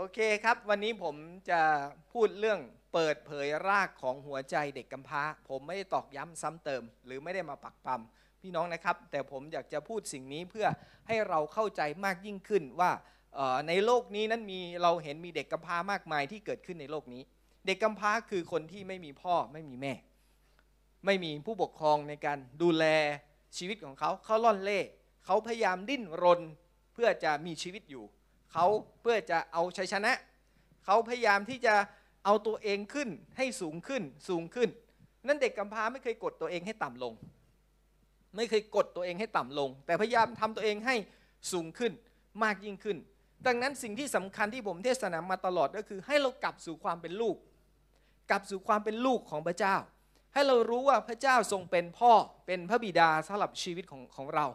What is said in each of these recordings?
โอเคครับ วันนี้ผมจะพูดเรื่องเปิดเผยรากของหัวใจเด็กกำพร้า ผมไม่ได้ตอกย้ำซ้ำเติม หรือไม่ได้มาปักปั๊มพี่น้องนะครับ แต่ผมอยากจะพูดสิ่งนี้เพื่อให้เราเข้าใจมากยิ่งขึ้นว่าในโลกนี้นั้นมีเราเห็นมีเด็กกำพร้ามากมายที่เกิดขึ้นในโลกนี้ เด็กกำพร้าคือคนที่ไม่มีพ่อไม่มีแม่ ไม่มีผู้ปกครองในการดูแลชีวิตของเขาเขาล่อนเล่เขาพยายามดิ้นรนเพื่อจะมีชีวิตอยู่ เขาเพื่อจะเอาชัยชนะ เขาพยายามที่จะเอาตัวเองขึ้นให้สูงขึ้นสูงขึ้น นั้นเด็กกำพร้าไม่เคยกดตัวเองให้ต่ำลง ไม่เคยกดตัวเองให้ต่ำลง แต่พยายามทำตัวเองให้สูงขึ้นมากยิ่งขึ้น ดังนั้นสิ่งที่สำคัญที่ผมเทศนามาตลอดก็คือให้เรากลับสู่ความเป็นลูก กลับสู่ความเป็นลูกของพระเจ้า ให้เรารู้ว่าพระเจ้าทรงเป็นพ่อเป็นพระบิดาสำหรับชีวิตของของเรา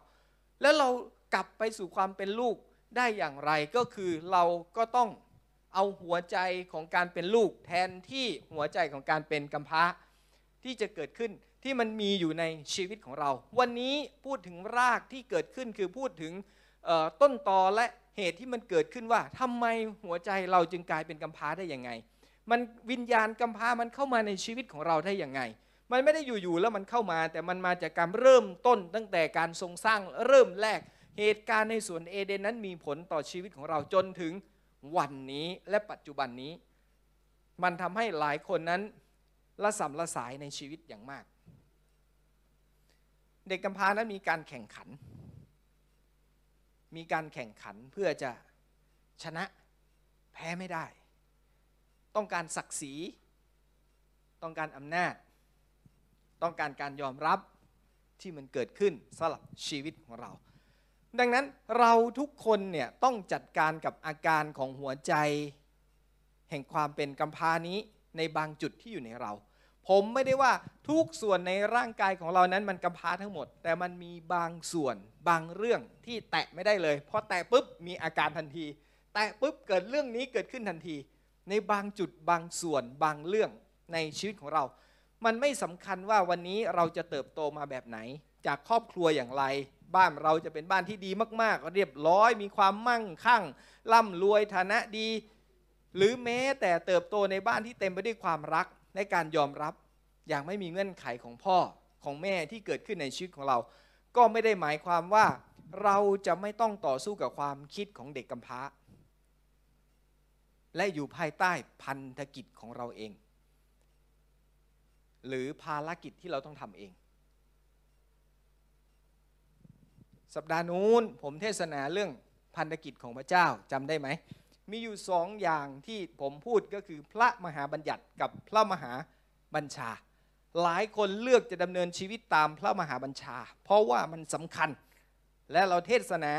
แล้วเรากลับไปสู่ความเป็นลูก ได้อย่างไรก็คือเราก็ต้องเอาหัวใจของการเป็นลูก แทนที่หัวใจของการเป็นกำพร้าที่จะเกิดขึ้นที่มันมีอยู่ในชีวิตของเรา วันนี้พูดถึงรากที่เกิดขึ้นคือพูดถึงต้นตอและเหตุที่มันเกิดขึ้นว่าทำไมหัวใจเราจึงกลายเป็นกำพร้าได้ยังไง มันวิญญาณกำพร้ามันเข้ามาในชีวิตของเราได้ยังไง มันไม่ได้อยู่ๆแล้วมันเข้ามา แต่มันมาจากการเริ่มต้นตั้งแต่การทรงสร้างเริ่มแรก เหตุการณ์ในสวนเอเดนนั้นมีผลต่อชีวิตของเราจนถึงวันนี้และปัจจุบันนี้ มันทำให้หลายคนนั้นละสัมละสายในชีวิตอย่างมาก เด็กกำพร้านั้นมีการแข่งขัน มีการแข่งขันเพื่อจะชนะแพ้ไม่ได้ ต้องการศักดิ์ศรี ต้องการอำนาจ ต้องการการยอมรับที่มันเกิดขึ้นสำหรับชีวิตของเรา ดังนั้นเราทุกคนเนี่ยต้องจัดการกับอาการของหัวใจ แห่งความเป็นกำพานี้ในบางจุดที่อยู่ในเรา ผมไม่ได้ว่าทุกส่วนในร่างกายของเรานั้นมันกำพาทั้งหมด แต่มันมีบางส่วนบางเรื่องที่แตะไม่ได้เลยพอแตะปุ๊บมีอาการทันที แตะปุ๊บเกิดเรื่องนี้เกิดขึ้นทันที ในบางจุดบางส่วนบางเรื่องในชีวิตของเรา มันไม่สำคัญว่าวันนี้เราจะเติบโตมาแบบไหน จากครอบครัวอย่างไร บ้านเราจะเป็นบ้านที่ดีมากๆ เรียบร้อย มีความมั่งคั่ง ร่ำรวยฐานะดี หรือแม้แต่เติบโตในบ้านที่เต็มไปด้วยความรักในการยอมรับอย่างไม่มีเงื่อนไขของพ่อของแม่ที่เกิดขึ้นในชีวิตของเรา ก็ไม่ได้หมายความว่าเราจะไม่ต้องต่อสู้กับความคิดของเด็กกำพร้า และอยู่ภายใต้พันธกิจของเราเอง หรือภารกิจที่เราต้องทำเอง สัปดาห์นู้นผมเทศนาเรื่องพันธกิจของพระเจ้าจำได้ไหม มีอยู่สองอย่างที่ผมพูดก็คือพระมหาบัญญัติกับพระมหาบัญชา หลายคนเลือกจะดำเนินชีวิตตามพระมหาบัญชา เพราะว่ามันสำคัญ และเราเทศนา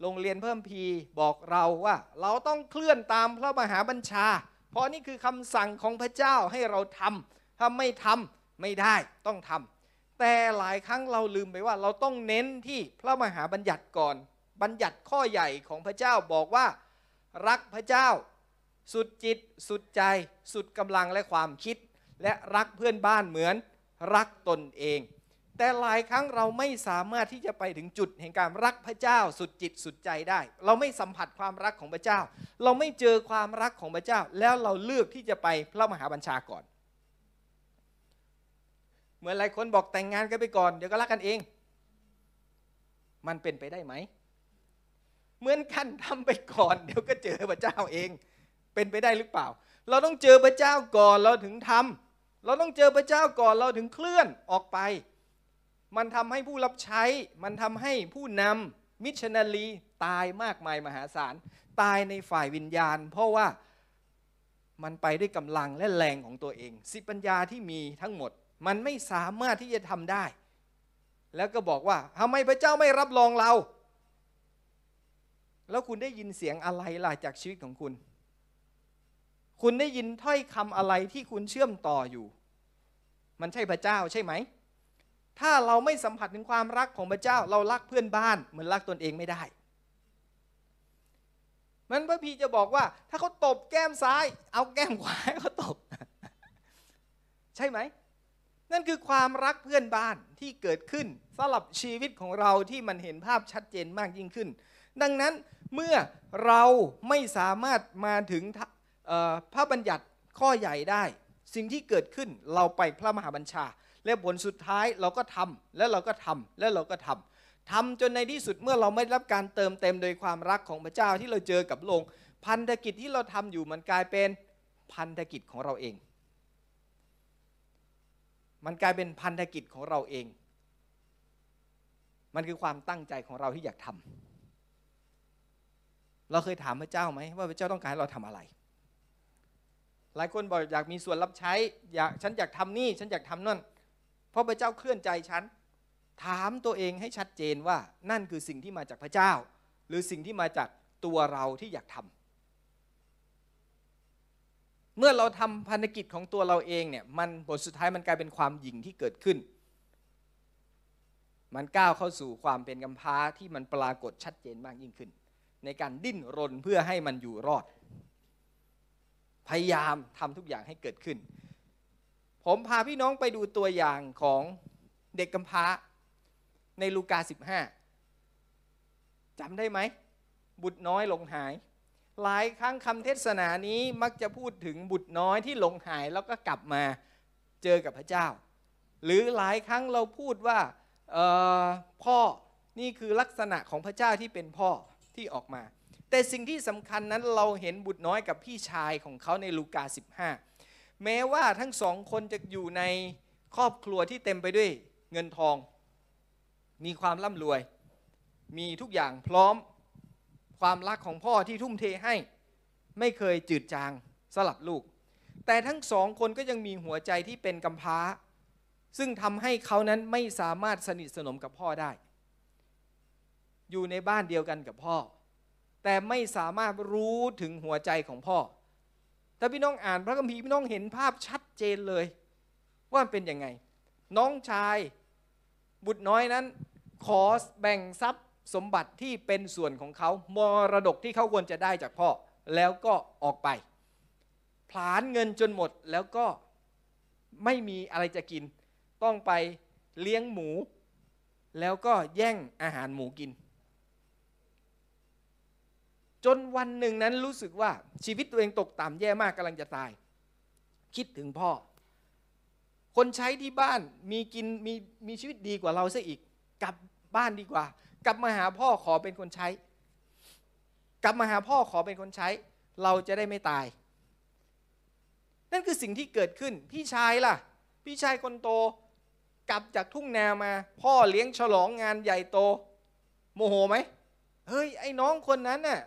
โรงเรียนเพิ่มพีบอกเราว่า เราต้องเคลื่อนตามพระมหาบัญชา เพราะนี่คือคำสั่งของพระเจ้าให้เราทำถ้าไม่ทำไม่ได้ต้องทำ แต่หลายครั้งเราลืมไปว่า เราต้องเน้นที่พระมหาบัญญัติก่อน บัญญัติข้อใหญ่ของพระเจ้าบอกว่า รักพระเจ้า สุดจิต สุดใจ สุดกำลังและความคิด และรักเพื่อนบ้านเหมือนรักตนเอง แต่หลายครั้งเราไม่สามารถที่จะไปถึงจุดแห่งการรักพระเจ้า สุดจิตสุดใจได้ เราไม่สัมผัสความรักของพระเจ้า เราไม่เจอความรักของพระเจ้า แล้วเราเลือกที่จะไปพระมหาบัญชาก่อน มือนหลายคนบอกแต่งงานกันไปก่อน เดี๋ยวก็รักกันเอง มันเป็นไปได้ไหม เหมือนกันทำไปก่อน เดี๋ยวก็เจอพระเจ้าเอง เป็นไปได้หรือเปล่า เราต้องเจอพระเจ้าก่อนเราถึงทำเราต้องเจอพระเจ้าก่อนเราถึงเคลื่อนออกไป มันทำให้ผู้รับใช้ มันทำให้ผู้นำมิชชันนารีตายมากมายมหาศาล ตายในฝ่ายวิญญาณ เพราะว่ามันไปด้วยกำลังและแรงของตัวเอง สิปัญญาที่มีทั้งหมด มันไม่สามารถที่จะทำได้ แล้วก็บอกว่าทำไมพระเจ้าไม่รับรองเรา แล้วคุณได้ยินเสียงอะไรล่ะจากชีวิตของคุณ คุณได้ยินถ้อยคำอะไรที่คุณเชื่อมต่ออยู่ มันใช่พระเจ้าใช่ไหม ถ้าเราไม่สัมผัสถึงความรักของพระเจ้า เรารักเพื่อนบ้าน เหมือนรักตนเองไม่ได้มันพระพีจะบอกว่า ถ้าเขาตบแก้มซ้าย เอาแก้มขวาเขาตบ ใช่ไหม นั่นคือความรักเพื่อนบ้านที่เกิดขึ้นสำหรับชีวิตของเราที่มันเห็นภาพชัดเจนมากยิ่งขึ้น ดังนั้นเมื่อเราไม่สามารถมาถึงพระบัญญัติข้อใหญ่ได้ สิ่งที่เกิดขึ้นเราไปพระมหาบัญชา และผลสุดท้ายเราก็ทำแล้วเราก็ทำแล้วเราก็ทำทำจนในที่สุดเมื่อเราไม่รับการเติมเต็มโดยความรักของพระเจ้าที่เราเจอกับโลงพันธกิจที่เราทำอยู่มันกลายเป็นพันธกิจของเราเอง มันกลายเป็นพันธกิจของเราเอง มันคือความตั้งใจของเราที่อยากทำเราเคยถามพระเจ้าไหมว่าพระเจ้าต้องการให้เราทำอะไร หลายคนบอกอยากมีส่วนรับใช้อยากฉันอยากทำนี่ฉันอยากทำนั่น เพราะพระเจ้าเคลื่อนใจฉัน ถามตัวเองให้ชัดเจนว่านั่นคือสิ่งที่มาจากพระเจ้า หรือสิ่งที่มาจากตัวเราที่อยากทำ เมื่อเราทำพันธกิจของตัวเราเองเนี่ยมันบทสุดท้ายมันกลายเป็นความหยิ่งที่เกิดขึ้น มันก้าวเข้าสู่ความเป็นกำพร้าที่มันปรากฏชัดเจนมากยิ่งขึ้น ในการดิ้นรนเพื่อให้มันอยู่รอด พยายามทำทุกอย่างให้เกิดขึ้น ผมพาพี่น้องไปดูตัวอย่างของเด็กกำพร้าในลูกา 15จำได้ไหม บุตรน้อยหลงหาย หลายครั้งคำเทศนานี้มักจะพูดถึงบุตรน้อยที่หลงหายแล้วก็กลับมาเจอกับพระเจ้า หรือหลายครั้งเราพูดว่าพ่อนี่คือลักษณะของพระเจ้าที่เป็นพ่อที่ออกมา แต่สิ่งที่สำคัญนั้นเราเห็นบุตรน้อยกับพี่ชายของเขาในลูกา 15 แม้ว่าทั้งสองคนจะอยู่ในครอบครัวที่เต็มไปด้วยเงินทอง มีความร่ำรวย มีทุกอย่างพร้อม ความรักของพ่อที่ทุ่มเทให้ ไม่เคยจืดจางสลับลูก แต่ทั้งสองคนก็ยังมีหัวใจที่เป็นกำพร้า ซึ่งทำให้เขานั้นไม่สามารถสนิทสนมกับพ่อได้ อยู่ในบ้านเดียวกันกับพ่อ แต่ไม่สามารถรู้ถึงหัวใจของพ่อ ถ้าพี่น้องอ่านพระคัมภีร์พี่น้องเห็นภาพชัดเจนเลย ว่าเป็นยังไง น้องชาย บุตรน้อยนั้น ขอแบ่งทรัพย์ สมบัติที่เป็นส่วนของเขามรดกที่เขาควรจะได้จากพ่อ แล้วก็ออกไป ผลาญเงินจนหมดแล้วก็ไม่มีอะไรจะกิน ต้องไปเลี้ยงหมู แล้วก็แย่งอาหารหมูกิน จนวันหนึ่งนั้นรู้สึกว่าชีวิตตัวเองตกต่ำแย่มากกำลังจะตาย คิดถึงพ่อ คนใช้ที่บ้านมีกินมีมีชีวิตดีกว่าเราซะอีกกลับบ้านดีกว่า กลับมาหาพ่อขอเป็นคนใช้ กลับมาหาพ่อขอเป็นคนใช้ เราจะได้ไม่ตาย นั่นคือสิ่งที่เกิดขึ้น พี่ชายล่ะ พี่ชายคนโต กลับจากทุ่งนามา พ่อเลี้ยงฉลองงานใหญ่โต โมโหไหมเฮ้ยไอ้น้องคนนั้นน่ะ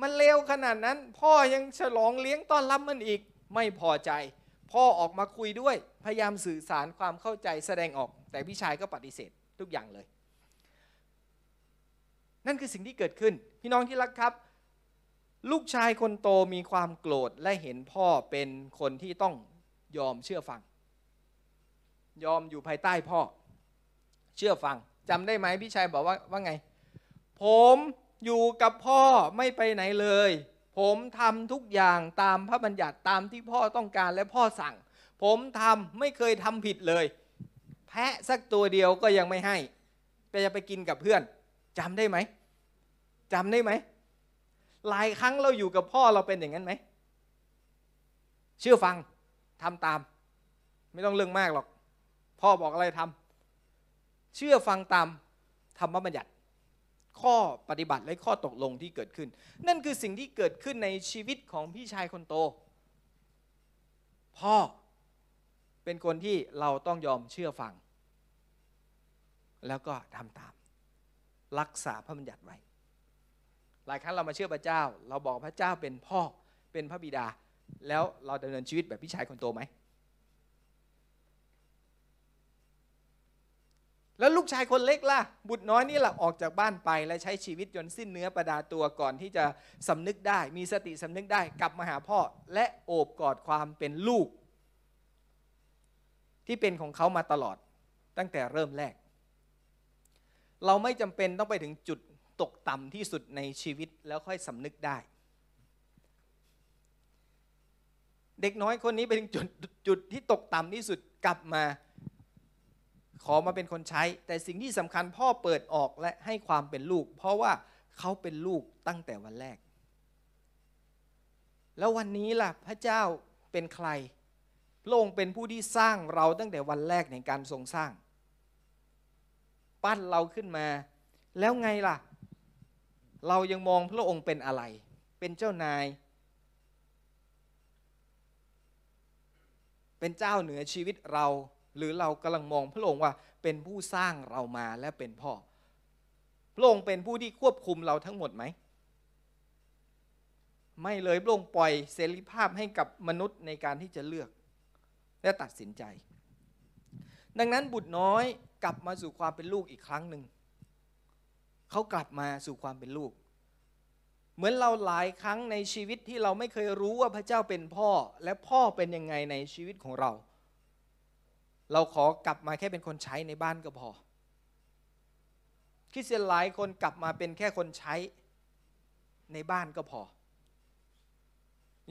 มันเลวขนาดนั้น พ่อยังฉลองเลี้ยงต้อนรับมันอีก ไม่พอใจ พ่อออกมาคุยด้วย พยายามสื่อสารความเข้าใจแสดงออก แต่พี่ชายก็ปฏิเสธทุกอย่างเลย นั่นคือสิ่งที่เกิดขึ้น พี่น้องที่รักครับ ลูกชายคนโตมีความโกรธและเห็นพ่อเป็นคนที่ต้องยอมเชื่อฟัง ยอมอยู่ภายใต้พ่อ เชื่อฟังจำได้ไหมพี่ชายบอกว่าว่าไง ผมอยู่กับพ่อไม่ไปไหนเลย ผมทำทุกอย่างตามพระบัญญัติตามที่พ่อต้องการและพ่อสั่ง ผมทำไม่เคยทำผิดเลย แพะสักตัวเดียวก็ยังไม่ให้ไปจะไปกินกับเพื่อน จำได้ไหมจำได้ไหมหลายครั้งเราอยู่กับพ่อเราเป็นอย่างนั้นไหมเชื่อฟังทำตาม ไม่ต้องเรื่องมากหรอก พ่อบอกอะไรทำเชื่อฟังตามธรรมบัญญัติ ข้อปฏิบัติและข้อตกลงที่เกิดขึ้น นั่นคือสิ่งที่เกิดขึ้นในชีวิตของพี่ชายคนโต พ่อเป็นคนที่เราต้องยอมเชื่อฟัง แล้วก็ทำตาม รักษาพระบัญญัติไว้ หลายครั้งเรามาเชื่อพระเจ้า เราบอกพระเจ้าเป็นพ่อเป็นพระบิดา แล้วเราดำเนินชีวิตแบบพี่ชายคนโตไหม แล้วลูกชายคนเล็กล่ะ บุตรน้อยนี่หละออกจากบ้านไป และใช้ชีวิตจนสิ้นเนื้อประดาตัวก่อนที่จะสำนึกได้ มีสติสำนึกได้กลับมาหาพ่อ และโอบกอดความเป็นลูก ที่เป็นของเขามาตลอดตั้งแต่เริ่มแรก เราไม่จำเป็นต้องไปถึงจุดตกต่ำที่สุดในชีวิตแล้วค่อยสำนึกได้ เด็กน้อยคนนี้ไปถึงจุดจุดที่ตกต่ำที่สุดกลับมา ขอมาเป็นคนใช้ แต่สิ่งที่สำคัญพ่อเปิดออกและให้ความเป็นลูก เพราะว่าเขาเป็นลูกตั้งแต่วันแรก แล้ววันนี้ล่ะพระเจ้าเป็นใครพระองค์เป็นผู้ที่สร้างเราตั้งแต่วันแรกในการทรงสร้าง ปั้นเราขึ้นมา แล้วไงล่ะ เรายังมองพระองค์เป็นอะไร เป็นเจ้านาย เป็นเจ้าเหนือชีวิตเรา หรือเรากำลังมองพระองค์ว่าเป็นผู้สร้างเรามาและเป็นพ่อ พระองค์เป็นผู้ที่ควบคุมเราทั้งหมดไหมไม่เลยพระองค์ปล่อยเสรีภาพให้กับมนุษย์ในการที่จะเลือก และตัดสินใจ ดังนั้นบุตรน้อยกลับมาสู่ความเป็นลูกอีกครั้งหนึ่ง เขากลับมาสู่ความเป็นลูก เหมือนเราหลายครั้งในชีวิตที่เราไม่เคยรู้ว่าพระเจ้าเป็นพ่อ และพ่อเป็นยังไงในชีวิตของเรา เราขอกลับมาแค่เป็นคนใช้ในบ้านก็พอคริสเตียนหลายคนกลับมาเป็นแค่คนใช้ในบ้านก็พอ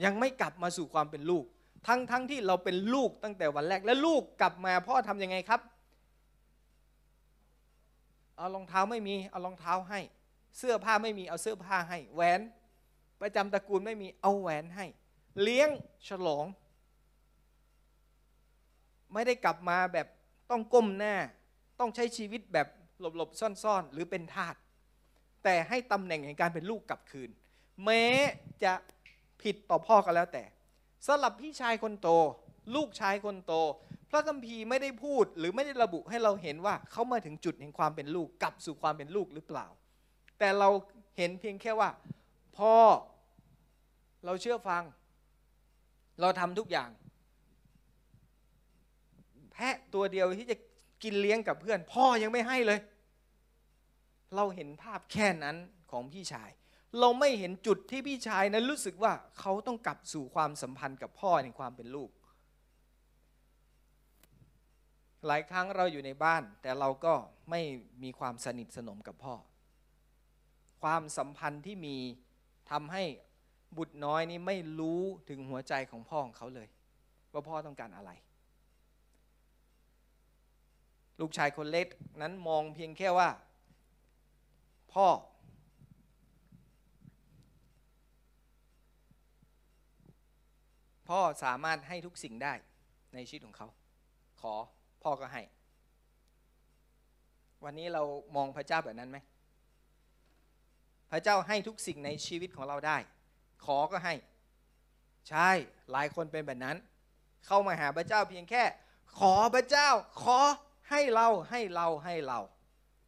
ยังไม่กลับมาสู่ความเป็นลูก ทั้งทั้งที่เราเป็นลูกตั้งแต่วันแรก และลูกกลับมาพ่อทำยังไงครับ เอารองเท้าไม่มีเอารองเท้าให้ เสื้อผ้าไม่มีเอาเสื้อผ้าให้ แหวนประจำตระกูลไม่มีเอาแหวนให้ เลี้ยงฉลอง ไม่ได้กลับมาแบบต้องก้มหน้า ต้องใช้ชีวิตแบบหลบๆซ่อนๆ หรือเป็นทาสแต่ให้ตำแหน่งแห่งการเป็นลูกกลับคืน แม้จะผิดต่อพ่อก็แล้วแต่ สำหรับพี่ชายคนโต ลูกชายคนโต พระคัมภีร์ไม่ได้พูดหรือไม่ได้ระบุให้เราเห็นว่าเขามาถึงจุดแห่งความเป็นลูกกลับสู่ความเป็นลูกหรือเปล่า แต่เราเห็นเพียงแค่ว่า พ่อเราเชื่อฟัง เราทำทุกอย่าง แพะตัวเดียวที่จะกินเลี้ยงกับเพื่อน พ่อยังไม่ให้เลย เราเห็นภาพแค่นั้นของพี่ชาย เราไม่เห็นจุดที่พี่ชายนั้นรู้สึกว่าเขาต้องกลับสู่ความสัมพันธ์กับพ่อในความเป็นลูก หลายครั้งเราอยู่ในบ้าน แต่เราก็ไม่มีความสนิทสนมกับพ่อ ความสัมพันธ์ที่มีทำให้บุตรน้อยนี้ไม่รู้ถึงหัวใจของพ่อของเขาเลย ว่าพ่อต้องการอะไร ลูกชายคนเล็กนั้นมองเพียงแค่ว่า พ่อ พ่อสามารถให้ทุกสิ่งได้ในชีวิตของเขา ขอพ่อก็ให้ วันนี้เรามองพระเจ้าแบบนั้นไหม พระเจ้าให้ทุกสิ่งในชีวิตของเราได้ ขอก็ให้ ใช่ หลายคนเป็นแบบนั้น เข้ามาหาพระเจ้าเพียงแค่ ขอพระเจ้า ขอให้เราให้เราให้เรา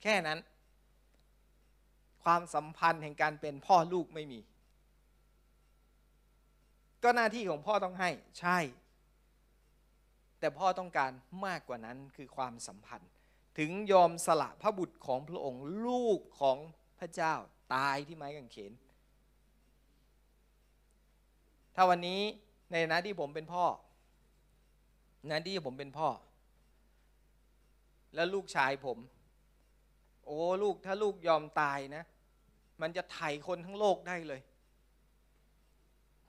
แค่นั้น ความสัมพันธ์แห่งการเป็นพ่อลูกไม่มี ก็หน้าที่ของพ่อต้องให้ใช่ แต่พ่อต้องการมากกว่านั้นคือความสัมพันธ์ ถึงยอมสละพระบุตรของพระองค์ลูกของพระเจ้าตายที่ไม้กางเขน ถ้าวันนี้ในหน้าที่ผมเป็นพ่อน้าที่ผมเป็นพ่อ แล้วลูกชายผม โอ้ลูกถ้าลูกยอมตายนะ มันจะไถ่คนทั้งโลกได้เลย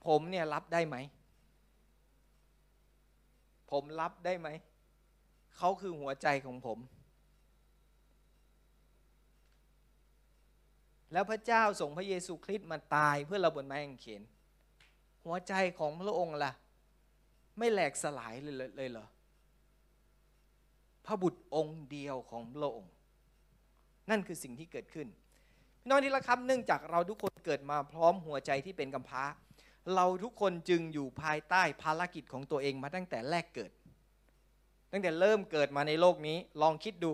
ผมเนี่ยรับได้ไหม ผมรับได้ไหม เขาคือหัวใจของผม แล้วพระเจ้าส่งพระเยซูคริสต์มาตายเพื่อเราบนไม้กางเขน หัวใจของพระองค์ล่ะ ไม่แหลกสลายเลยเลยเหรอ พระบุตรองค์เดียวของพระองค์ นั่นคือสิ่งที่เกิดขึ้นพี่น้องที่รักครับเนื่องจากเราทุกคนเกิดมาพร้อมหัวใจที่เป็นกำพร้า เราทุกคนจึงอยู่ภายใต้ภารกิจของตัวเองมาตั้งแต่แรกเกิด ตั้งแต่เริ่มเกิดมาในโลกนี้ลองคิดดู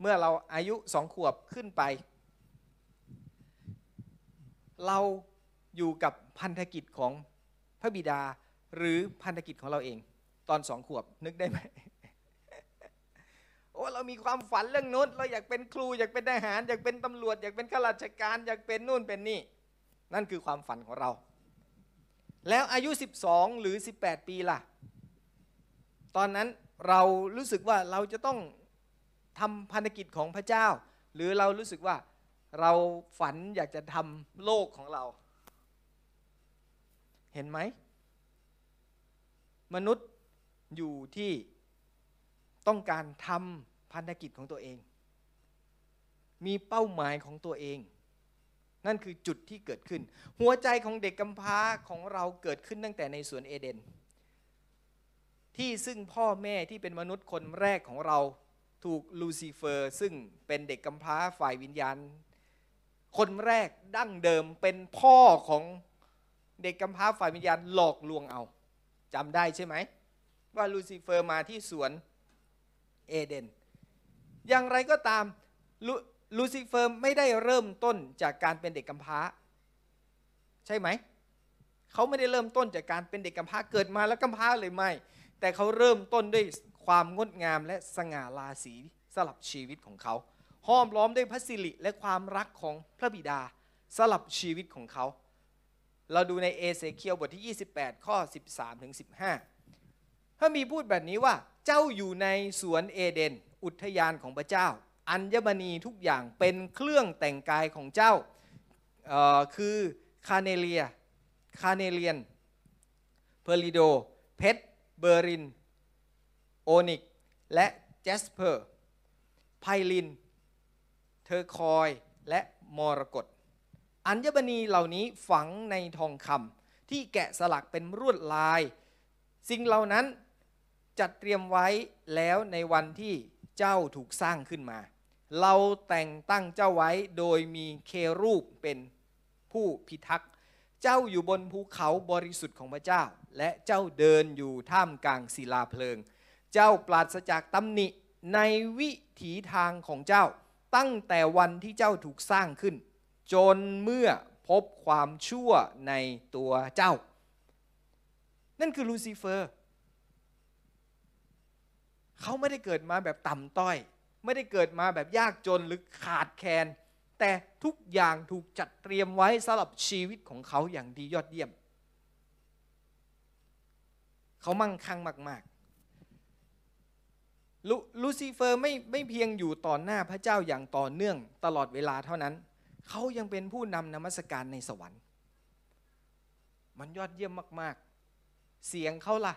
เมื่อเราอายุสองขวบขึ้นไป เราอยู่กับพันธกิจของพระบิดาหรือพันธกิจของเราเอง ตอนสองขวบนึกได้ไหมโอ้เรามีความฝันเรื่องนู้นเราอยากเป็นครูอยากเป็นทหาร อยากเป็นตำรวจ อยากเป็นข้าราชการ อยากเป็นนู่นเป็นนี่ นั่นคือความฝันของเรา แล้วอายุ 12 หรือ 18 ปีล่ะ ตอนนั้นเรารู้สึกว่าเราจะต้องทำพันธกิจของพระเจ้า หรือเรารู้สึกว่าเราฝันอยากจะทำโลกของเรา เห็นไหม มนุษย์อยู่ที่ต้องการทำพันธกิจของตัวเอง มีเป้าหมายของตัวเอง นั่นคือจุดที่เกิดขึ้น หัวใจของเด็กกำพร้าของเราเกิดขึ้นตั้งแต่ในสวนเอเดน ที่ซึ่งพ่อแม่ที่เป็นมนุษย์คนแรกของเราถูกลูซิเฟอร์ ซึ่งเป็นเด็กกำพร้าฝ่ายวิญญาณ คนแรกดั้งเดิมเป็นพ่อของเด็กกำพร้าฝ่ายวิญญาณหลอกลวงเอาจำได้ใช่ไหม ว่าลูซิเฟอร์มาที่สวนเอเดน อย่างไรก็ตาม ลูซิเฟอร์ไม่ได้เริ่มต้นจากการเป็นเด็กกำพร้า ใช่ไหม เขาไม่ได้เริ่มต้นจากการเป็นเด็กกำพร้าเกิดมาแล้วกำพร้าเลยไม่ แต่เขาเริ่มต้นด้วยความงดงามและสง่าราศีสลับชีวิตของเขาห้อมล้อมด้วยพระสิริและความรักของพระบิดาสลับชีวิตของเขา เราดูในเอเสเคียวบทที่ 28 ข้อ 13ถึง15 ถ้ามีพูดแบบนี้ว่าเจ้าอยู่ในสวนเอเดน อุทยานของพระเจ้า อัญมณีทุกอย่างเป็นเครื่องแต่งกายของเจ้าคือ carnelia carnelian peridot เพชร beryl onyx และ jasper ไพลิน turquoise และมรกต อัญมณีเหล่านี้ฝังในทองคำที่แกะสลักเป็นลวดลาย สิ่งเหล่านั้นจัดเตรียมไว้แล้วในวันที่ เจ้าถูกสร้างขึ้นมา เราแต่งตั้งเจ้าไว้โดยมีเครูปเป็นผู้พิทักษ์ เจ้าอยู่บนภูเขาบริสุทธิ์ของพระเจ้า และเจ้าเดินอยู่ท่ามกลางศิลาเพลิง เจ้าปราศจากตำหนิในวิถีทางของเจ้า ตั้งแต่วันที่เจ้าถูกสร้างขึ้น จนเมื่อพบความชั่วในตัวเจ้า นั่นคือลูซิเฟอร์ เขาไม่ได้เกิดมาแบบต่ำต้อย ไม่ได้เกิดมาแบบยากจนหรือขาดแคลนแต่ทุกอย่างถูกจัดเตรียมไว้สำหรับชีวิตของเขาอย่างดียอดเยี่ยม เขามั่งคั่งมากๆ ลูซิเฟอร์ไม่ไม่เพียงอยู่ต่อหน้าพระเจ้าอย่างต่อเนื่องตลอดเวลาเท่านั้น เขายังเป็นผู้นำนมัสการในสวรรค์ มันยอดเยี่ยมมากๆ เสียงเขาล่ะ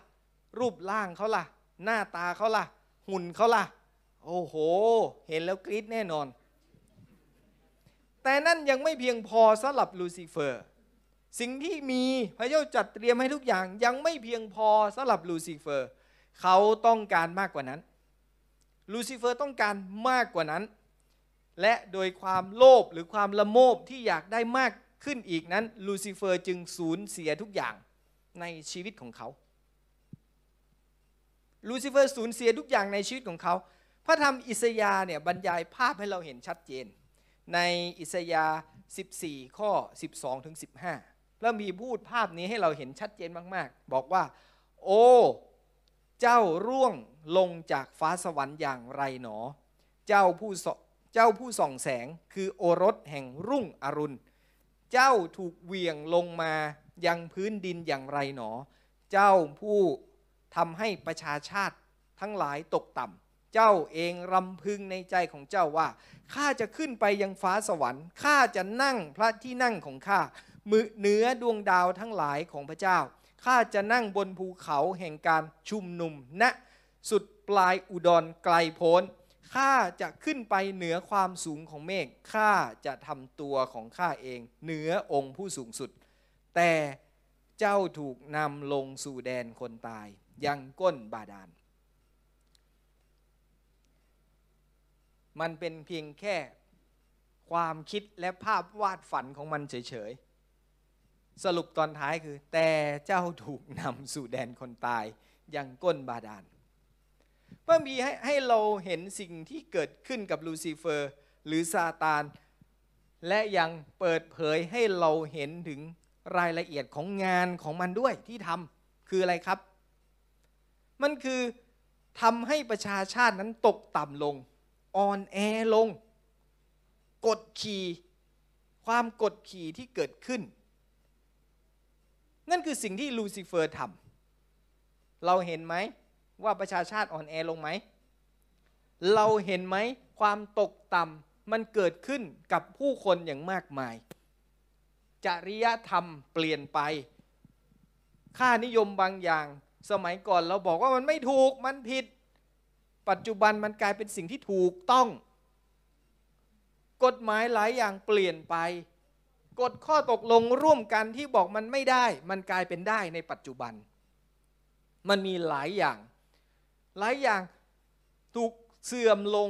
รูปร่างเขาล่ะ หน้าตาเขาล่ะ หุ่นเขาล่ะ โอ้โห เห็นแล้วกรี๊ดแน่นอน แต่นั่นยังไม่เพียงพอสำหรับลูซิเฟอร์ สิ่งที่มีพระเจ้าจัดเตรียมให้ทุกอย่างยังไม่เพียงพอสำหรับลูซิเฟอร์ เขาต้องการมากกว่านั้น ลูซิเฟอร์ต้องการมากกว่านั้น และโดยความโลภหรือความละโมบที่อยากได้มากขึ้นอีกนั้น ลูซิเฟอร์จึงสูญเสียทุกอย่างในชีวิตของเขา ลูซิเฟอร์สูญเสียทุกอย่างในชีวิตของเขา พระธรรมอิสยาห์เนี่ยบรรยายภาพให้เราเห็นชัดเจน ในอิสยาห์14 ข้อ 12 ถึง 15 แล้วมีพูดภาพนี้ให้เราเห็นชัดเจนมากๆ บอกว่า โอ้เจ้าร่วงลงจากฟ้าสวรรค์อย่างไรหนอ เจ้าผู้เจ้าผู้ส่องแสงคือโอรสแห่งรุ่งอรุณ เจ้าถูกเหวี่ยงลงมายังพื้นดินอย่างไรหนอ เจ้าผู้ ทำให้ประชาชาติทั้งหลายตกต่ำเจ้าเองรำพึงในใจของเจ้าว่าข้าจะขึ้นไปยังฟ้าสวรรค์ข้าจะนั่งพระที่นั่งของข้ามือเหนือดวงดาวทั้งหลายของพระเจ้าข้าจะนั่งบนภูเขาแห่งการชุมนุมณสุดปลายอุดรไกลโพ้นข้าจะขึ้นไปเหนือความสูงของเมฆข้าจะทำตัวของข้าเอง เหนือองค์ผู้สูงสุด แต่เจ้าถูกนำลงสู่แดนคนตาย ยังก้นบาดาล มันเป็นเพียงแค่ความคิดและภาพวาดฝันของมันเฉยๆ สรุปตอนท้ายคือ แต่เจ้าถูกนำสู่แดนคนตายยังก้นบาดาลเพื่อมีให้ให้เราเห็นสิ่งที่เกิดขึ้นกับลูซิเฟอร์ หรือซาตาน และยังเปิดเผยให้เราเห็นถึงรายละเอียดของงานของมันด้วยที่ทำคืออะไรครับ มันคือทำให้ประชาชาตินั้นตกต่ำลง อ่อนแอลง กดขี่ ความกดขี่ที่เกิดขึ้น นั่นคือสิ่งที่ลูซิเฟอร์ทำเราเห็นไหมว่าประชาชาติอ่อนแอลงไหม เราเห็นไหมความตกต่ำมันเกิดขึ้นกับผู้คนอย่างมากมาย จริยธรรมเปลี่ยนไป ค่านิยมบางอย่าง สมัยก่อนเราบอกว่ามันไม่ถูกมันผิด ปัจจุบันมันกลายเป็นสิ่งที่ถูกต้อง กฎหมายหลายอย่างเปลี่ยนไปกฎข้อตกลงร่วมกันที่บอกมันไม่ได้ มันกลายเป็นได้ในปัจจุบัน มันมีหลายอย่าง หลายอย่างถูกเสื่อมลง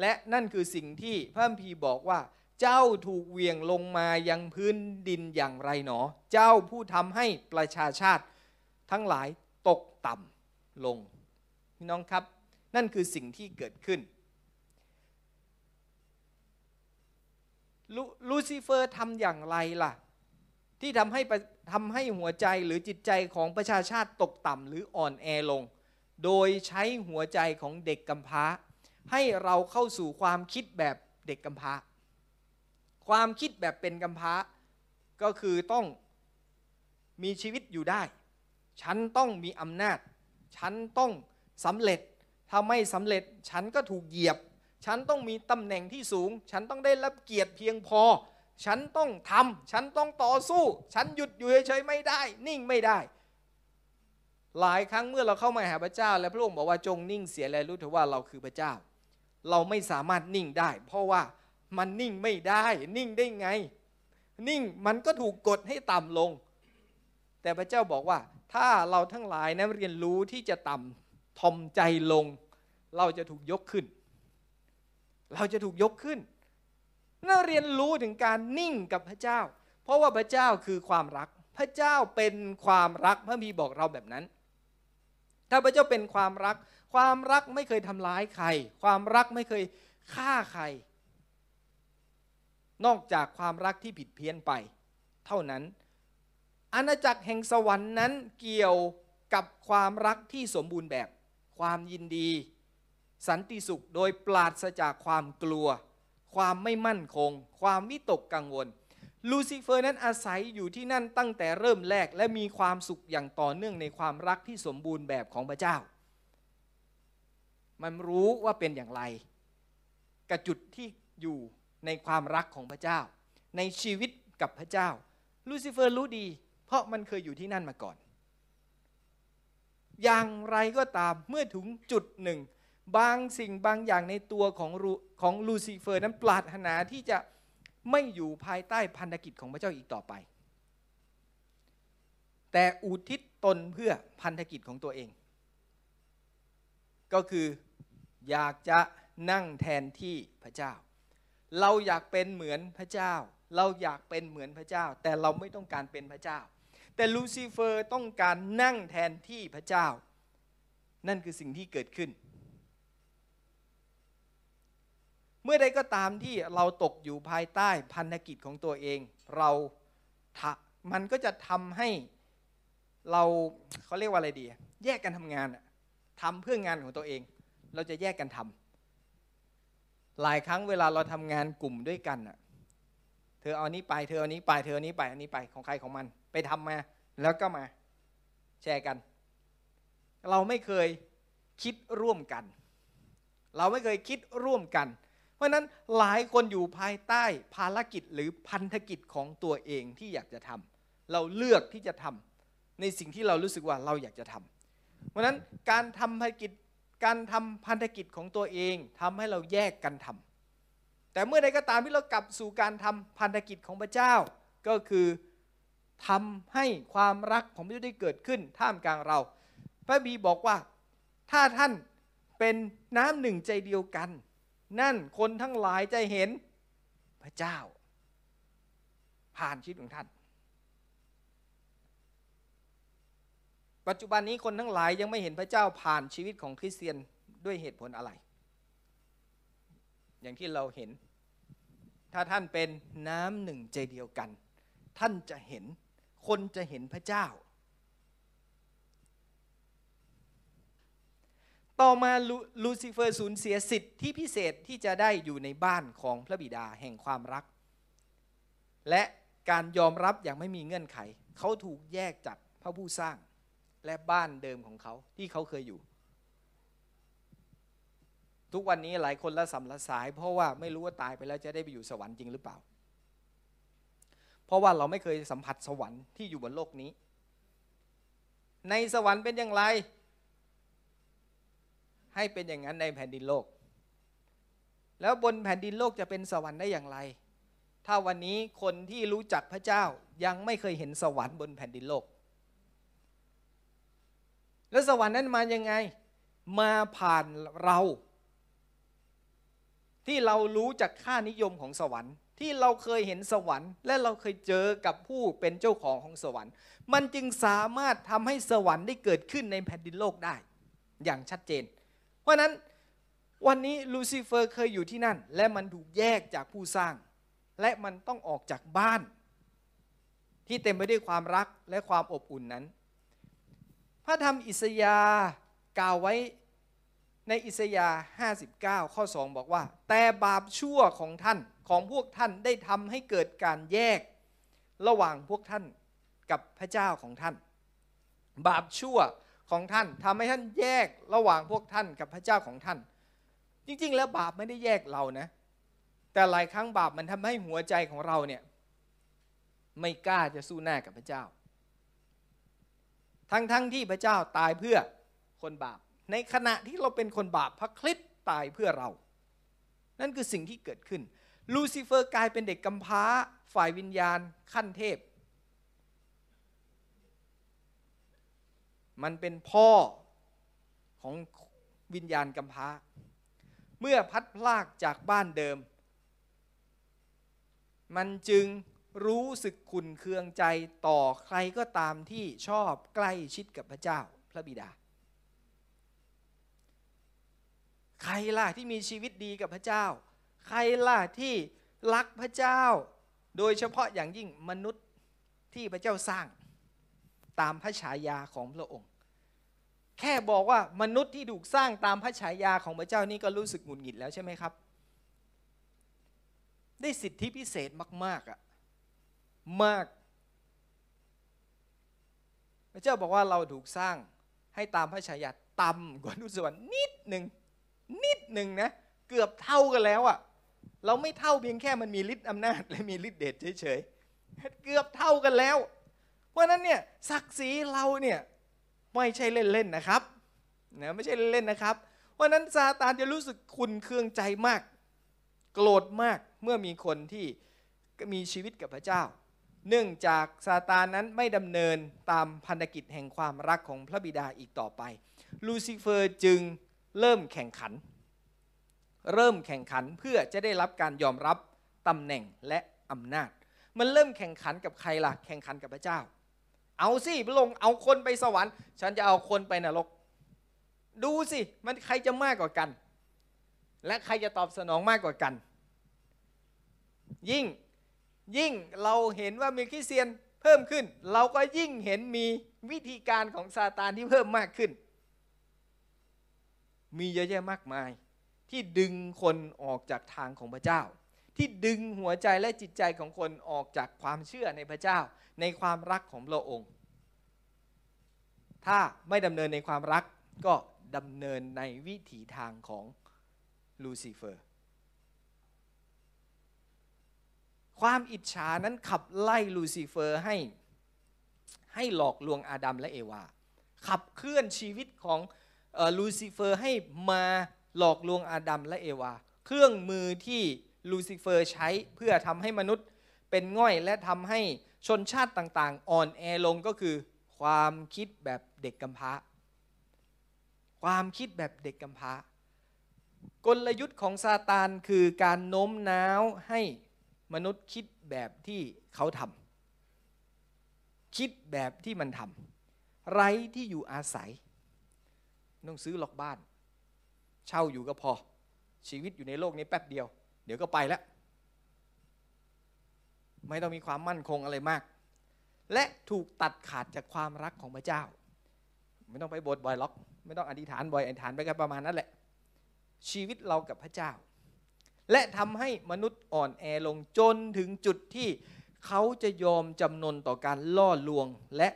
และนั่นคือสิ่งที่พระคัมภีบอกว่า เจ้าถูกเวียงลงมายังพื้นดินอย่างไรหนอ เจ้าผู้ทำให้ประชาชาติ ทั้งหลาย ต่ำลงพี่น้องครับ นั่นคือสิ่งที่เกิดขึ้นลูลูซิเฟอร์ทำอย่างไรล่ะ ที่ทำให้ทำให้หัวใจหรือจิตใจของประชาชาติตกต่ำหรืออ่อนแอลง โดยใช้หัวใจของเด็กกำพร้า ให้เราเข้าสู่ความคิดแบบเด็กกำพร้า ความคิดแบบเป็นกำพร้า ก็คือต้องมีชีวิตอยู่ได้ ฉันต้องมีอำนาจ ฉันต้องสำเร็จ ถ้าไม่สำเร็จฉันก็ถูกเหยียบ ฉันต้องมีตำแหน่งที่สูง ฉันต้องได้รับเกียรติเพียงพอ ฉันต้องทำฉันต้องต่อสู้ ฉันหยุดอยู่เฉยๆไม่ได้ นิ่งไม่ได้ หลายครั้งเมื่อเราเข้ามาหาพระเจ้า และพระองค์บอกว่าจงนิ่งเสียและรู้เถอะว่าเราคือพระเจ้า เราไม่สามารถนิ่งได้ เพราะว่ามันนิ่งไม่ได้ นิ่งได้ไง นิ่งมันก็ถูกกดให้ต่ำลง แต่พระเจ้าบอกว่า ถ้าเราทั้งหลายนะเรียนรู้ที่จะต่ำทอมใจลง เราจะถูกยกขึ้น เราจะถูกยกขึ้นน่าเรียนรู้ถึงการนิ่งกับพระเจ้า เพราะว่าพระเจ้าคือความรัก พระเจ้าเป็นความรักพระมีบอกเราแบบนั้น ถ้าพระเจ้าเป็นความรัก ความรักไม่เคยทำร้ายใคร ความรักไม่เคยฆ่าใคร นอกจากความรักที่ผิดเพี้ยนไป เท่านั้น อาณาจักรแห่งสวรรค์นั้นเกี่ยวกับความรักที่สมบูรณ์แบบ ความยินดี สันติสุขโดยปราศจากความกลัว ความไม่มั่นคง ความวิตกกังวล ลูซิเฟอร์นั้นอาศัยอยู่ที่นั่นตั้งแต่เริ่มแรกและมีความสุขอย่างต่อเนื่องในความรักที่สมบูรณ์แบบของพระเจ้า มันรู้ว่าเป็นอย่างไรกับจุดที่อยู่ในความรักของพระเจ้า ในชีวิตกับพระเจ้า ลูซิเฟอร์รู้ดี ราะมันเคยอยู่ที่นั่นมาก่อน อย่างไรก็ตามเมื่อถึงจุดหนึ่ง บางสิ่งบางอย่างในตัวของลูของลูซิเฟอร์นั้นปรารถนาที่จะไม่อยู่ภายใต้พันธกิจของพระเจ้าอีกต่อไป แต่อุทิศตนเพื่อพันธกิจของตัวเอง ก็คืออยากจะนั่งแทนที่พระเจ้า เราอยากเป็นเหมือนพระเจ้า เราอยากเป็นเหมือนพระเจ้า แต่เราไม่ต้องการเป็นพระเจ้า แต่ลูซิเฟอร์ต้องการนั่งแทนที่พระเจ้า นั่นคือสิ่งที่เกิดขึ้น เมื่อใดก็ตามที่เราตกอยู่ภายใต้พันธกิจของตัวเอง เรามันก็จะทำให้เราเขาเรียกว่าอะไรดี แยกกันทำงานทำเพื่องานของตัวเอง เราจะแยกกันทำหลายครั้งเวลาเราทำงานกลุ่มด้วยกันอะเธอเอานี้ไปเธอเอานี้ไปเธอเอานี้ไปอันนี้ไปของใครของมัน ไปทำมา แล้วก็มาแชร์กัน เราไม่เคยคิดร่วมกัน เราไม่เคยคิดร่วมกัน เพราะนั้นหลายคนอยู่ภายใต้ภารกิจหรือพันธกิจของตัวเองที่อยากจะทำเราเลือกที่จะทำในสิ่งที่เรารู้สึกว่าเราอยากจะทำเพราะนั้นการทำภารกิจการทำพันธกิจของตัวเองทำให้เราแยกกันทำแต่เมื่อใดก็ตามที่เรากลับสู่การทำพันธกิจของพระเจ้าก็คือ ทำให้ความรักของพระเจ้าได้เกิดขึ้นท่ามกลางเรา พระบีบอกว่าถ้าท่านเป็นน้ำหนึ่งใจเดียวกัน นั่นคนทั้งหลายจะเห็นพระเจ้า ผ่านชีวิตของท่าน ปัจจุบันนี้คนทั้งหลายยังไม่เห็นพระเจ้าผ่านชีวิตของคริสเตียนด้วยเหตุผลอะไร อย่างที่เราเห็น ถ้าท่านเป็นน้ำหนึ่งใจเดียวกัน ท่านจะเห็น คนจะเห็นพระเจ้า ต่อมาลูซิเฟอร์สูญเสียสิทธิ์ที่พิเศษที่จะได้อยู่ในบ้านของพระบิดาแห่งความรัก และการยอมรับอย่างไม่มีเงื่อนไข เขาถูกแยกจากพระผู้สร้างและบ้านเดิมของเขาที่เขาเคยอยู่ ทุกวันนี้หลายคนละสำละสาย เพราะว่าไม่รู้ว่าตายไปแล้วจะได้ไปอยู่สวรรค์จริงหรือเปล่า เพราะว่าเราไม่เคยสัมผัสสวรรค์ที่อยู่บนโลกนี้ ในสวรรค์เป็นอย่างไร ให้เป็นอย่างนั้นในแผ่นดินโลก แล้วบนแผ่นดินโลกจะเป็นสวรรค์ได้อย่างไร ถ้าวันนี้คนที่รู้จักพระเจ้ายังไม่เคยเห็นสวรรค์บนแผ่นดินโลก แล้วสวรรค์นั้นมายังไง มาผ่านเราที่เรารู้จากค่านิยมของสวรรค์ ที่เราเคยเห็นสวรรค์ และเราเคยเจอกับผู้เป็นเจ้าของของสวรรค์ มันจึงสามารถทำให้สวรรค์ได้เกิดขึ้นในแผ่นดินโลกได้ อย่างชัดเจน เพราะนั้นวันนี้ลูซิเฟอร์เคยอยู่ที่นั่น และมันถูกแยกจากผู้สร้าง และมันต้องออกจากบ้าน ที่เต็มไปด้วยความรักและความอบอุ่นนั้น พระธรรมอิสยาห์กล่าวไว้ในอิสยาห์59 ข้อ 2 บอกว่า แต่บาปชั่วของท่าน ของพวกท่านได้ทำให้เกิดการแยกระหว่างพวกท่านกับพระเจ้าของท่าน บาปชั่วของท่านทำให้ท่านแยกระหว่างพวกท่านกับพระเจ้าของท่าน จริง ๆ แล้วบาปไม่ได้แยกเรานะ แต่หลายครั้งบาปมันทำให้หัวใจของเราเนี่ยไม่กล้าจะสู้หน้ากับพระเจ้า ทั้งๆทที่พระเจ้าตายเพื่อคนบาป ในขณะที่เราเป็นคนบาปพระคริสต์ตายเพื่อเรา นั่นคือสิ่งที่เกิดขึ้น ลูซิเฟอร์กลายเป็นเด็กกำพร้าฝ่ายวิญญาณขั้นเทพ มันเป็นพ่อของวิญญาณกำพร้า เมื่อพัดพลากจากบ้านเดิม มันจึงรู้สึกขุนเคืองใจต่อใครก็ตามที่ชอบใกล้ชิดกับพระเจ้าพระบิดา ใครล่ะที่มีชีวิตดีกับพระเจ้า ใครล่ะที่รักพระเจ้า โดยเฉพาะอย่างยิ่งมนุษย์ที่พระเจ้าสร้างตามพระฉายาของพระองค์ แค่บอกว่ามนุษย์ที่ถูกสร้างตามพระฉายาของพระเจ้านี่ก็รู้สึกหงุดหงิดแล้วใช่ไหมครับ ได้สิทธิพิเศษมาก ๆอะมาก พระเจ้าบอกว่าเราถูกสร้างให้ตามพระฉายาต่ำกว่านุสวรรค์นิดหนึ่งนิดหนึ่งนะ เกือบเท่ากันแล้วอะ่ะ เราไม่เท่าเพียงแค่มันมีฤทธิ์อำนาจ และมีฤทธิ์เดชเฉยๆเกือบเท่ากันแล้ว เพราะนั้นเนี่ยศักดิ์ศรีเราเนี่ยไม่ใช่เล่นๆนะครับนะไม่ใช่เล่นๆนะครับ เพราะนั้นซาตานจะรู้สึกขุนเคืองใจมาก โกรธมากเมื่อมีคนที่มีชีวิตกับพระเจ้า เนื่องจากซาตานนั้นไม่ดำเนินตามพันธกิจแห่งความรักของพระบิดาอีกต่อไป ลูซิเฟอร์จึงเริ่มแข่งขัน เริ่มแข่งขันเพื่อจะได้รับการยอมรับตำแหน่งและอำนาจ มันเริ่มแข่งขันกับใครล่ะ แข่งขันกับพระเจ้า เอาสิพระองค์เอาคนไปสวรรค์ ฉันจะเอาคนไปนรก ดูสิมันใครจะมากกว่ากัน และใครจะตอบสนองมากกว่ากัน ยิ่งยิ่งเราเห็นว่ามีคริสเตียนเพิ่มขึ้น เราก็ยิ่งเห็นมีวิธีการของซาตานที่เพิ่มมากขึ้น มีเยอะแยะมากมาย ที่ดึงคนออกจากทางของพระเจ้า ที่ดึงหัวใจและจิตใจของคนออกจากความเชื่อในพระเจ้า ในความรักของพระองค์ ถ้าไม่ดำเนินในความรักก็ดำเนินในวิถีทางของลูซิเฟอร์ ความอิจฉานั้นขับไล่ลูซิเฟอร์ให้ให้หลอกลวงอาดัมและเอวา ขับเคลื่อนชีวิตของลูซิเฟอร์ให้มา หลอกลวงอาดัมและเอวา เครื่องมือที่ลูซิเฟอร์ใช้เพื่อทำให้มนุษย์เป็นง่อยและทำให้ชนชาติต่างๆ อ่อนแอลงก็คือความคิดแบบเด็กกำพร้า ความคิดแบบเด็กกำพร้า กลยุทธ์ของซาตานคือการโน้มน้าวให้มนุษย์คิดแบบที่เขาทำคิดแบบที่มันทำไร้ที่อยู่อาศัย ต้องซื้อหลอกบ้าน เช่าอยู่ก็พอ ชีวิตอยู่ในโลกนี้แป๊บเดียว เดี๋ยวก็ไปแล้ว ไม่ต้องมีความมั่นคงอะไรมาก และถูกตัดขาดจากความรักของพระเจ้า ไม่ต้องไปบทบ่อยหรอก ไม่ต้องอธิษฐานบ่อยอธิษฐานไปกันประมาณนั้นแหละ ชีวิตเรากับพระเจ้า และทำให้มนุษย์อ่อนแอลงจนถึงจุดที่เขาจะยอมจำนนต่อการล่อลวงและ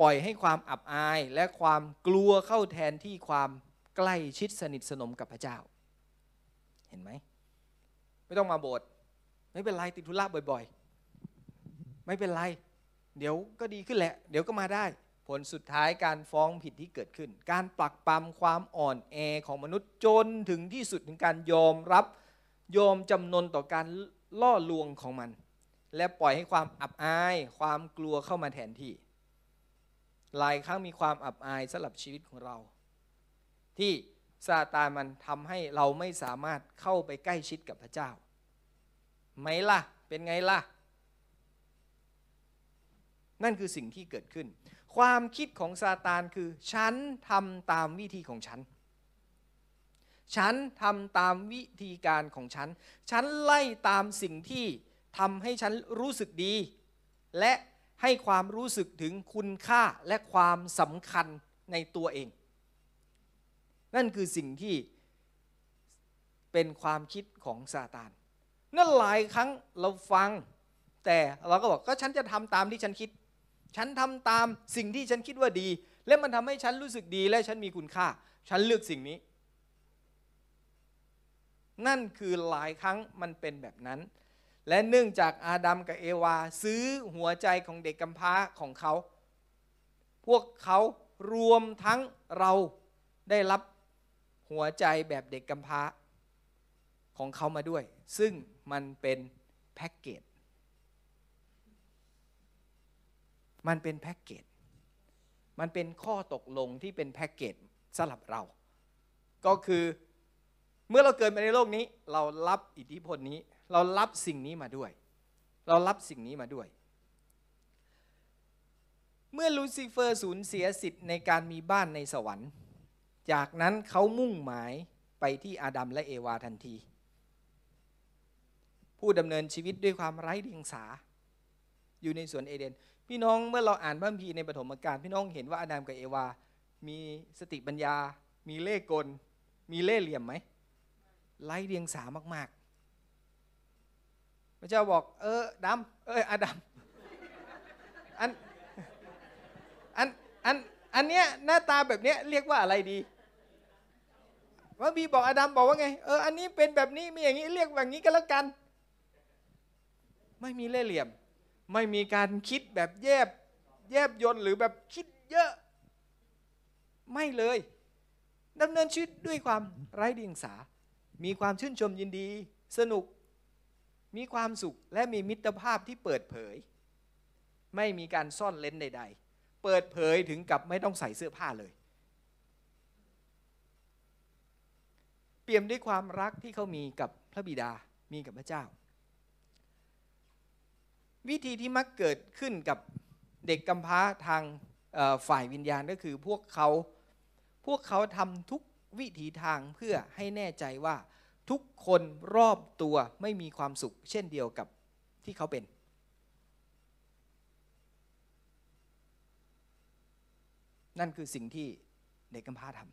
ปล่อยให้ความอับอายและความกลัวเข้าแทนที่ความ ใกล้ชิดสนิทสนมกับพระเจ้า เห็นไหม ไม่ต้องมาโบสถ์ไม่เป็นไรติดธุระบ่อยๆ ไม่เป็นไร เดี๋ยวก็ดีขึ้นแหละ เดี๋ยวก็มาได้ ผลสุดท้ายการฟ้องผิดที่เกิดขึ้น การปลักปำความอ่อนแอของมนุษย์จนถึงที่สุดถึงการยอมรับ ยอมจำนนต่อการล่อลวงของมัน และปล่อยให้ความอับอาย ความกลัวเข้ามาแทนที่หลายครั้งมีความอับอายสำหรับชีวิตของเรา ที่ซาตานมันทำให้เราไม่สามารถเข้าไปใกล้ชิดกับพระเจ้า ไหมล่ะ เป็นไงล่ะ นั่นคือสิ่งที่เกิดขึ้น ความคิดของซาตานคือ ฉันทำตามวิธีของฉัน ฉันทำตามวิธีการของฉัน ฉันไล่ตามสิ่งที่ทำให้ฉันรู้สึกดี และให้ความรู้สึกถึงคุณค่าและความสำคัญในตัวเอง นั่นคือสิ่งที่เป็นความคิดของซาตาน นั่นหลายครั้งเราฟัง แต่เราก็บอกก็ฉันจะทำตามที่ฉันคิด ฉันทำตามสิ่งที่ฉันคิดว่าดี และมันทำให้ฉันรู้สึกดีและฉันมีคุณค่า ฉันเลือกสิ่งนี้ นั่นคือหลายครั้งมันเป็นแบบนั้น และเนื่องจากอาดัมกับเอวา ซื้อหัวใจของเด็กกำพร้าของเขา พวกเขารวมทั้งเราได้รับ หัวใจแบบเด็กกำพร้าของเขามาด้วย ซึ่งมันเป็นแพ็กเกจ มันเป็นแพ็กเกจ มันเป็นข้อตกลงที่เป็นแพ็กเกจสำหรับเรา ก็คือเมื่อเราเกิดมาในโลกนี้ เรารับอิทธิพลนี้ เรารับสิ่งนี้มาด้วย เรารับสิ่งนี้มาด้วย เมื่อลูซิเฟอร์สูญเสียสิทธิ์ในการมีบ้านในสวรรค์ จากนั้นเขามุ่งหมายไปที่อาดัมและเอวาทันที ผู้ดำเนินชีวิตด้วยความไร้เดียงสา อยู่ในสวนเอเดน พี่น้องเมื่อเราอ่านพระคัมภีร์ในปฐมกาลพี่น้องเห็นว่าอาดัมกับเอวา มีสติปัญญา มีเล่ห์กล มีเล่ห์เหลี่ยมไหมไร้เดียงสามาก ๆ พระเจ้าบอก เออดำเอออาดัมอันอันอัน อันเนี้ยหน้าตาแบบเนี้ยเรียกว่าอะไรดีพระบีบอกอาดัมบอกว่าไงเอออันนี้เป็นแบบนี้มีอย่างนี้เรียกแบบนี้ก็แล้วกัน ไม่มีเล่ห์เหลี่ยม ไม่มีการคิดแบบแยบแยบยนต์หรือแบบคิดเยอะ ไม่เลยดำเนินชีวิตด้วยความไร้เดียงสา มีความชื่นชมยินดี สนุก มีความสุขและมีมิตรภาพที่เปิดเผย ไม่มีการซ่อนเล้นใด ๆ เปิดเผยถึงกับไม่ต้องใส่เสื้อผ้าเลย เปี่ยมด้วยความรักที่เขามีกับพระบิดามีกับพระเจ้า วิธีที่มักเกิดขึ้นกับเด็กกำพร้าทางฝ่ายวิญญาณก็คือพวกเขาพวกเขาทำทุกวิถีทางเพื่อให้แน่ใจว่าทุกคนรอบตัวไม่มีความสุขเช่นเดียวกับที่เขาเป็น นั่นคือสิ่งที่เด็กกำพร้าทำ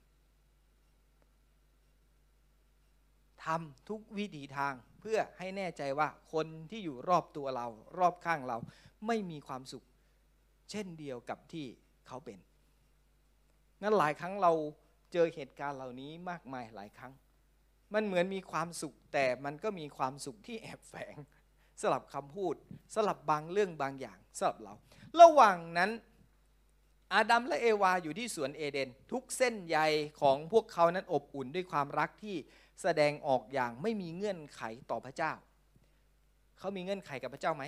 ทำทุกวิถีทางเพื่อให้แน่ใจว่าคนที่อยู่รอบตัวเรา รอบข้างเราไม่มีความสุข เช่นเดียวกับที่เขาเป็นนั้นหลายครั้งเราเจอเหตุการณ์เหล่านี้มากมายหลายครั้ง มันเหมือนมีความสุขแต่มันก็มีความสุขที่แอบแฝง สลับคำพูด สลับบางเรื่องบางอย่างสลับเรา ระหว่างนั้น อาดัมและเอวาอยู่ที่สวนเอเดน ทุกเส้นใยของพวกเขานั้นอบอุ่นด้วยความรักที่แสดงออกอย่างไม่มีเงื่อนไขต่อพระเจ้า เขามีเงื่อนไขกับพระเจ้าไหม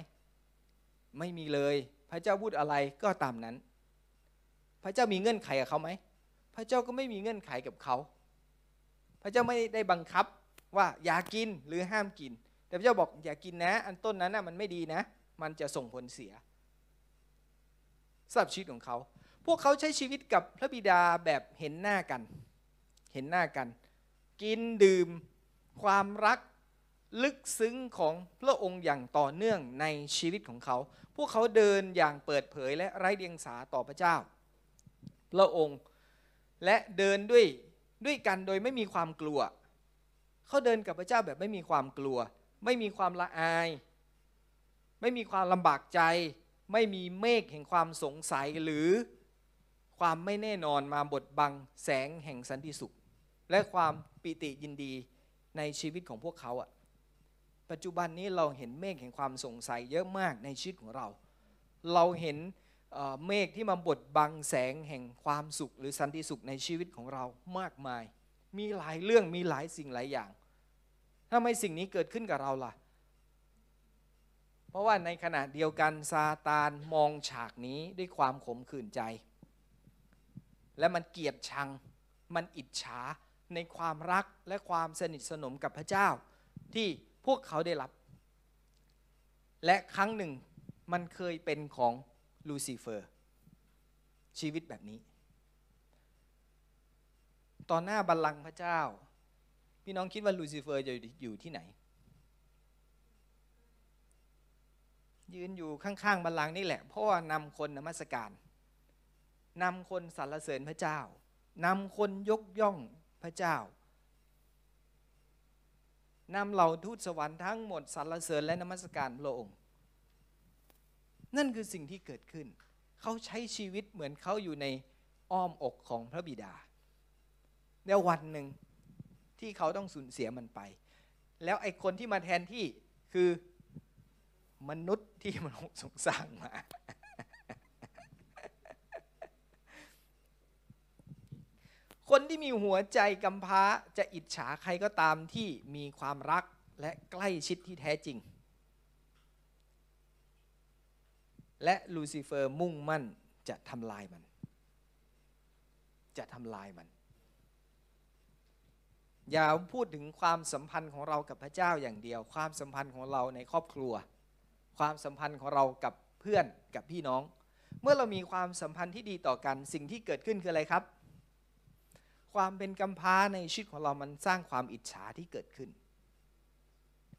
ไม่มีเลย พระเจ้าพูดอะไรก็ตามนั้น พระเจ้ามีเงื่อนไขกับเขาไหม พระเจ้าก็ไม่มีเงื่อนไขกับเขา พระเจ้าไม่ได้บังคับว่าอย่ากินหรือห้ามกิน แต่พระเจ้าบอกอย่ากินนะ อันต้นนั้นนะมันไม่ดีนะ มันจะส่งผลเสียสำหรับชีวิตของเขา วกเขาใช้ชีวิตกับพระบิดาแบบเห็นหน้ากัน เห็นหน้ากัน กินดื่มความรักลึกซึ้งของพระองค์อย่างต่อเนื่องในชีวิตของเขา พวกเขาเดินอย่างเปิดเผยและไร้เดียงสาต่อพระเจ้า พระองค์และเดินด้วยด้วยกันโดยไม่มีความกลัว เขาเดินกับพระเจ้าแบบไม่มีความกลัว ไม่มีความละอาย ไม่มีความลำบากใจ ไม่มีเมฆแห่งความสงสัยหรือ ความไม่แน่นอนมาบดบังแสงแห่งสันติสุข และความปิติยินดีในชีวิตของพวกเขาอะปัจจุบันนี้เราเห็นเมฆแห่งความสงสัยเยอะมากในชีวิตของเรา เราเห็นเมฆที่มาบดบังแสงแห่งความสุข หรือสันติสุขในชีวิตของเรามากมาย มีหลายเรื่องมีหลายสิ่งหลายอย่างทำไมสิ่งนี้เกิดขึ้นกับเราล่ะ เพราะว่าในขณะเดียวกันซาตานมองฉากนี้ด้วยความขมขื่นใจ และมันเกียดชัง มันอิจฉาในความรักและความสนิทสนมกับพระเจ้า ที่พวกเขาได้รับ และครั้งหนึ่งมันเคยเป็นของลูซิเฟอร์ ชีวิตแบบนี้ ตอนหน้าบัลลังก์พระเจ้า พี่น้องคิดว่าลูซิเฟอร์จะอยู่ที่ไหน ยืนอยู่ข้างๆบัลลังก์นี่แหละ เพราะว่านำคนนมัสการ นำคนสรรเสริญพระเจ้านำคนยกย่องพระเจ้านำเหล่าทูตสวรรค์ทั้งหมดสรรเสริญและนมัสการพระองค์ นั่นคือสิ่งที่เกิดขึ้น เขาใช้ชีวิตเหมือนเขาอยู่ในอ้อมอกของพระบิดา แล้ววันหนึ่งที่เขาต้องสูญเสียมันไป แล้วไอ้คนที่มาแทนที่คือมนุษย์ที่มันสงสร้างมา คนที่มีหัวใจกำพร้าจะอิจฉาใครก็ตามที่มีความรักและใกล้ชิดที่แท้จริง และลูซิเฟอร์มุ่งมั่นจะทำลายมัน จะทำลายมัน อย่าพูดถึงความสัมพันธ์ของเรากับพระเจ้าอย่างเดียว ความสัมพันธ์ของเราในครอบครัว ความสัมพันธ์ของเรากับเพื่อนกับพี่น้อง เมื่อเรามีความสัมพันธ์ที่ดีต่อกันสิ่งที่เกิดขึ้นคืออะไรครับ ความเป็นกำพร้าในชีวิตของเรามันสร้างความอิจฉาที่เกิดขึ้น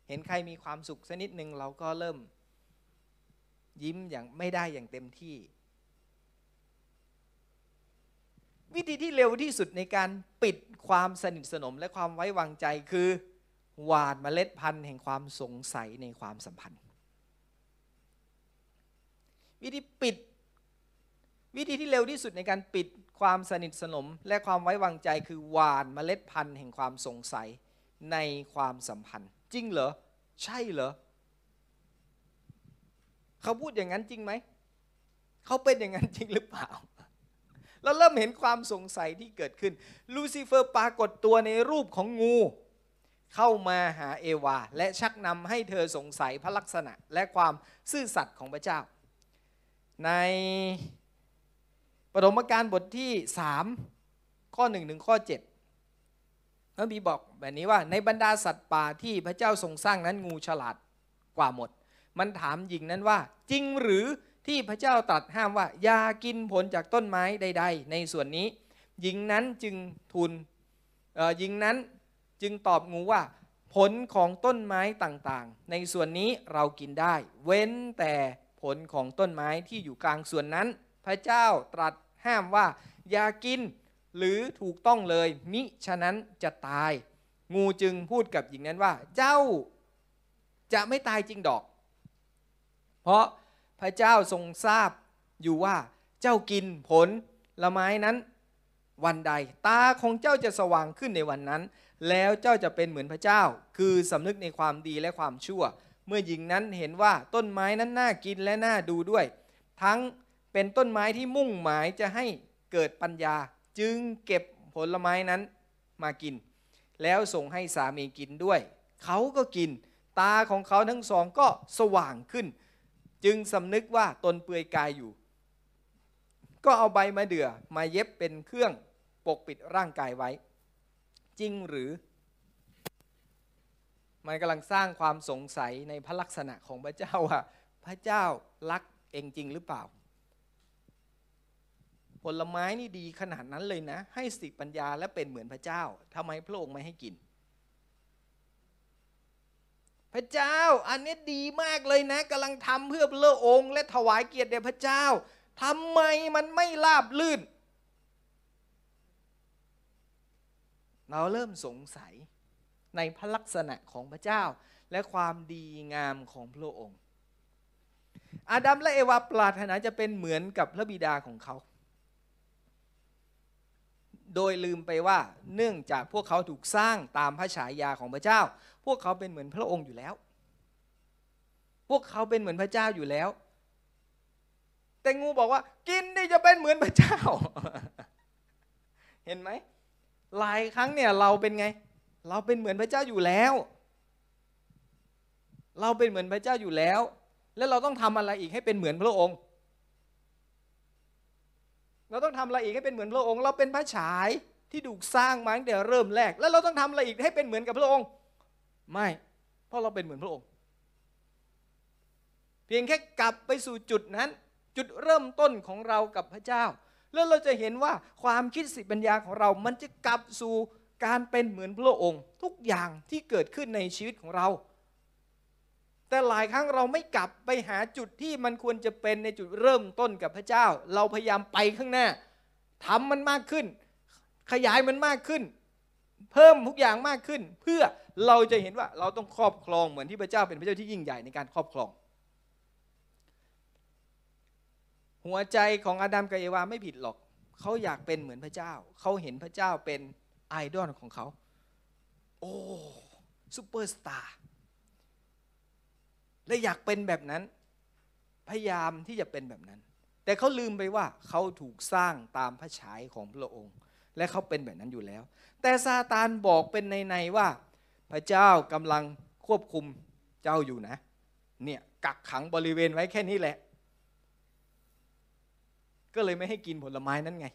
เห็นใครมีความสุขสักนิดหนึ่งเราก็เริ่มยิ้มอย่างไม่ได้อย่างเต็มที่ วิธีที่เร็วที่สุดในการปิดความสนิทสนมและความไว้วางใจคือ หวานเมล็ดพันธุ์แห่งความสงสัยในความสัมพันธ์ วิธีปิด วิธีที่เร็วที่สุดในการปิด ความสนิทสนมและความไว้วางใจคือหวานเมล็ดพันธุ์แห่งความสงสัยในความสัมพันธ์ จริงเหรอ ใช่เหรอ เขาพูดอย่างนั้นจริงไหม เขาเป็นอย่างนั้นจริงหรือเปล่า เราเริ่มเห็นความสงสัยที่เกิดขึ้น ลูซิเฟอร์ปรากฏตัวในรูปของงู เข้ามาหาเอวา และชักนำให้เธอสงสัยพระลักษณะและความซื่อสัตย์ของพระเจ้า ใน ปฐมกาลบทที่ 3 ข้อ1ถึงข้อ7พระบีบอกแบบนี้ว่าในบรรดาสัตว์ป่าที่พระเจ้าทรงสร้างนั้นงูฉลาดกว่าหมด มันถามหญิงนั้นว่า จริงหรือที่พระเจ้าตรัสห้ามว่าอย่ากินผลจากต้นไม้ใด ๆ ในส่วนนี้ หญิงนั้นจึงทูลหญิงนั้นจึงตอบงูว่า ผลของต้นไม้ต่างๆ ในส่วนนี้เรากินได้ เว้นแต่ผลของต้นไม้ที่อยู่กลางส่วนนั้น พระเจ้าตรัสห้ามว่า อย่ากินหรือถูกต้องเลย มิฉะนั้นจะตาย งูจึงพูดกับหญิงนั้นว่า เจ้าจะไม่ตายจริงดอก เพราะพระเจ้าทรงทราบอยู่ว่าเจ้ากินผลละไม้นั้นวันใด ตาของเจ้าจะสว่างขึ้นในวันนั้น แล้วเจ้าจะเป็นเหมือนพระเจ้า คือสำนึกในความดีและความชั่ว เมื่อหญิงนั้นเห็นว่าต้นไม้นั้นน่ากินและน่าดูด้วย ทั้ง เป็นต้นไม้ที่มุ่งหมายจะให้เกิดปัญญา จึงเก็บผลไม้นั้นมากิน แล้วส่งให้สามีกินด้วย เขาก็กิน ตาของเขาทั้งสองก็สว่างขึ้น จึงสำนึกว่าตนเปลือยกายอยู่ ก็เอาใบมะเดื่อมาเย็บเป็นเครื่องปกปิดร่างกายไว้ จริงหรือ มันกำลังสร้างความสงสัยในพระลักษณะของพระเจ้าว่าพระเจ้ารักเองจริงหรือเปล่า ผลไม้นี่ดีขนาดนั้นเลยนะ ให้สติปัญญาและเป็นเหมือนพระเจ้าทำไมพระองค์ไม่ให้กิน พระเจ้า อันนี้ดีมากเลยนะกำลังทำเพื่อพระองค์ และถวายเกียรติแด่พระเจ้าทำไมมันไม่ราบลื่น เราเริ่มสงสัยในพระลักษณะของพระเจ้า และความดีงามของพระองค์อาดัมและเอวาปรารถนาจะเป็นเหมือนกับพระบิดาของเขา โดยลืมไปว่าเนื่องจากพวกเขาถูกสร้างตามพระฉายาของพระเจ้า พวกเขาเป็นเหมือนพระองค์อยู่แล้ว พวกเขาเป็นเหมือนพระเจ้าอยู่แล้ว แต่งูบอกว่า กินนี่จะเป็นเหมือนพระเจ้า เห็นไหมหลายครั้งเนี่ยเราเป็นไง เราเป็นเหมือนพระเจ้าอยู่แล้ว เราเป็นเหมือนพระเจ้าอยู่แล้ว แล้วเราต้องทำอะไรอีกให้เป็นเหมือนพระองค์ เราต้องทำอะไรอีกให้เป็นเหมือนพระองค์ เราเป็นพระฉายที่ถูกสร้างมาตั้งแต่เริ่มแรก แล้วเราต้องทำอะไรอีกให้เป็นเหมือนกับพระองค์ ไม่ เพราะเราเป็นเหมือนพระองค์ เพียงแค่กลับไปสู่จุดนั้น จุดเริ่มต้นของเรากับพระเจ้า แล้วเราจะเห็นว่าความคิดสิปัญญาของเรา มันจะกลับสู่การเป็นเหมือนพระองค์ ทุกอย่างที่เกิดขึ้นในชีวิตของเรา แต่หลายครั้งเราไม่กลับไปหาจุดที่มันควรจะเป็นในจุดเริ่มต้นกับพระเจ้า เราพยายามไปข้างหน้าทำมันมากขึ้น ขยายมันมากขึ้น เพิ่มทุกอย่างมากขึ้น เพื่อเราจะเห็นว่าเราต้องครอบครองเหมือนที่พระเจ้าเป็นพระเจ้าที่ยิ่งใหญ่ในการครอบครอง หัวใจของอาดัมกับเอวาไม่ผิดหรอกเขาอยากเป็นเหมือนพระเจ้า เขาเห็นพระเจ้าเป็นไอดอลของเขา โอ้ซูเปอร์สตาร์ และอยากเป็นแบบนั้น พยายามที่จะเป็นแบบนั้น แต่เขาลืมไปว่าเขาถูกสร้างตามพระฉายของพระองค์ และเขาเป็นแบบนั้นอยู่แล้ว แต่ซาตานบอกเป็นในๆว่า พระเจ้ากำลังควบคุมเจ้าอยู่นะ เนี่ยกักขังบริเวณไว้แค่นี้แหละ ก็เลยไม่ให้กินผลไม้นั้นไง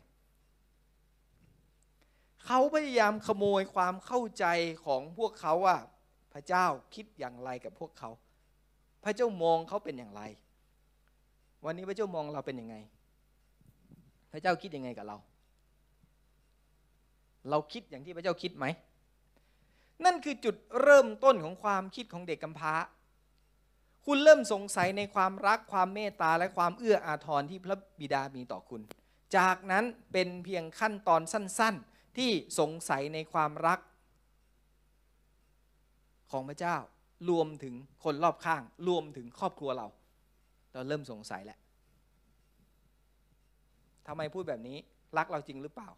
เขาพยายามขโมยความเข้าใจของพวกเขาว่า พระเจ้าคิดอย่างไรกับพวกเขา พระเจ้ามองเขาเป็นอย่างไร วันนี้พระเจ้ามองเราเป็นยังไง พระเจ้าคิดยังไงกับเรา เราคิดอย่างที่พระเจ้าคิดไหม นั่นคือจุดเริ่มต้นของความคิดของเด็กกำพร้า คุณเริ่มสงสัยในความรักความเมตตาและความเอื้ออาทรที่พระบิดามีต่อคุณ จากนั้นเป็นเพียงขั้นตอนสั้น ๆ ที่สงสัยในความรักของพระเจ้า รวมถึงคนรอบข้าง รวมถึงครอบครัวเรา เราเริ่มสงสัยแล้วทำไมพูดแบบนี้ รักเราจริงหรือเปล่า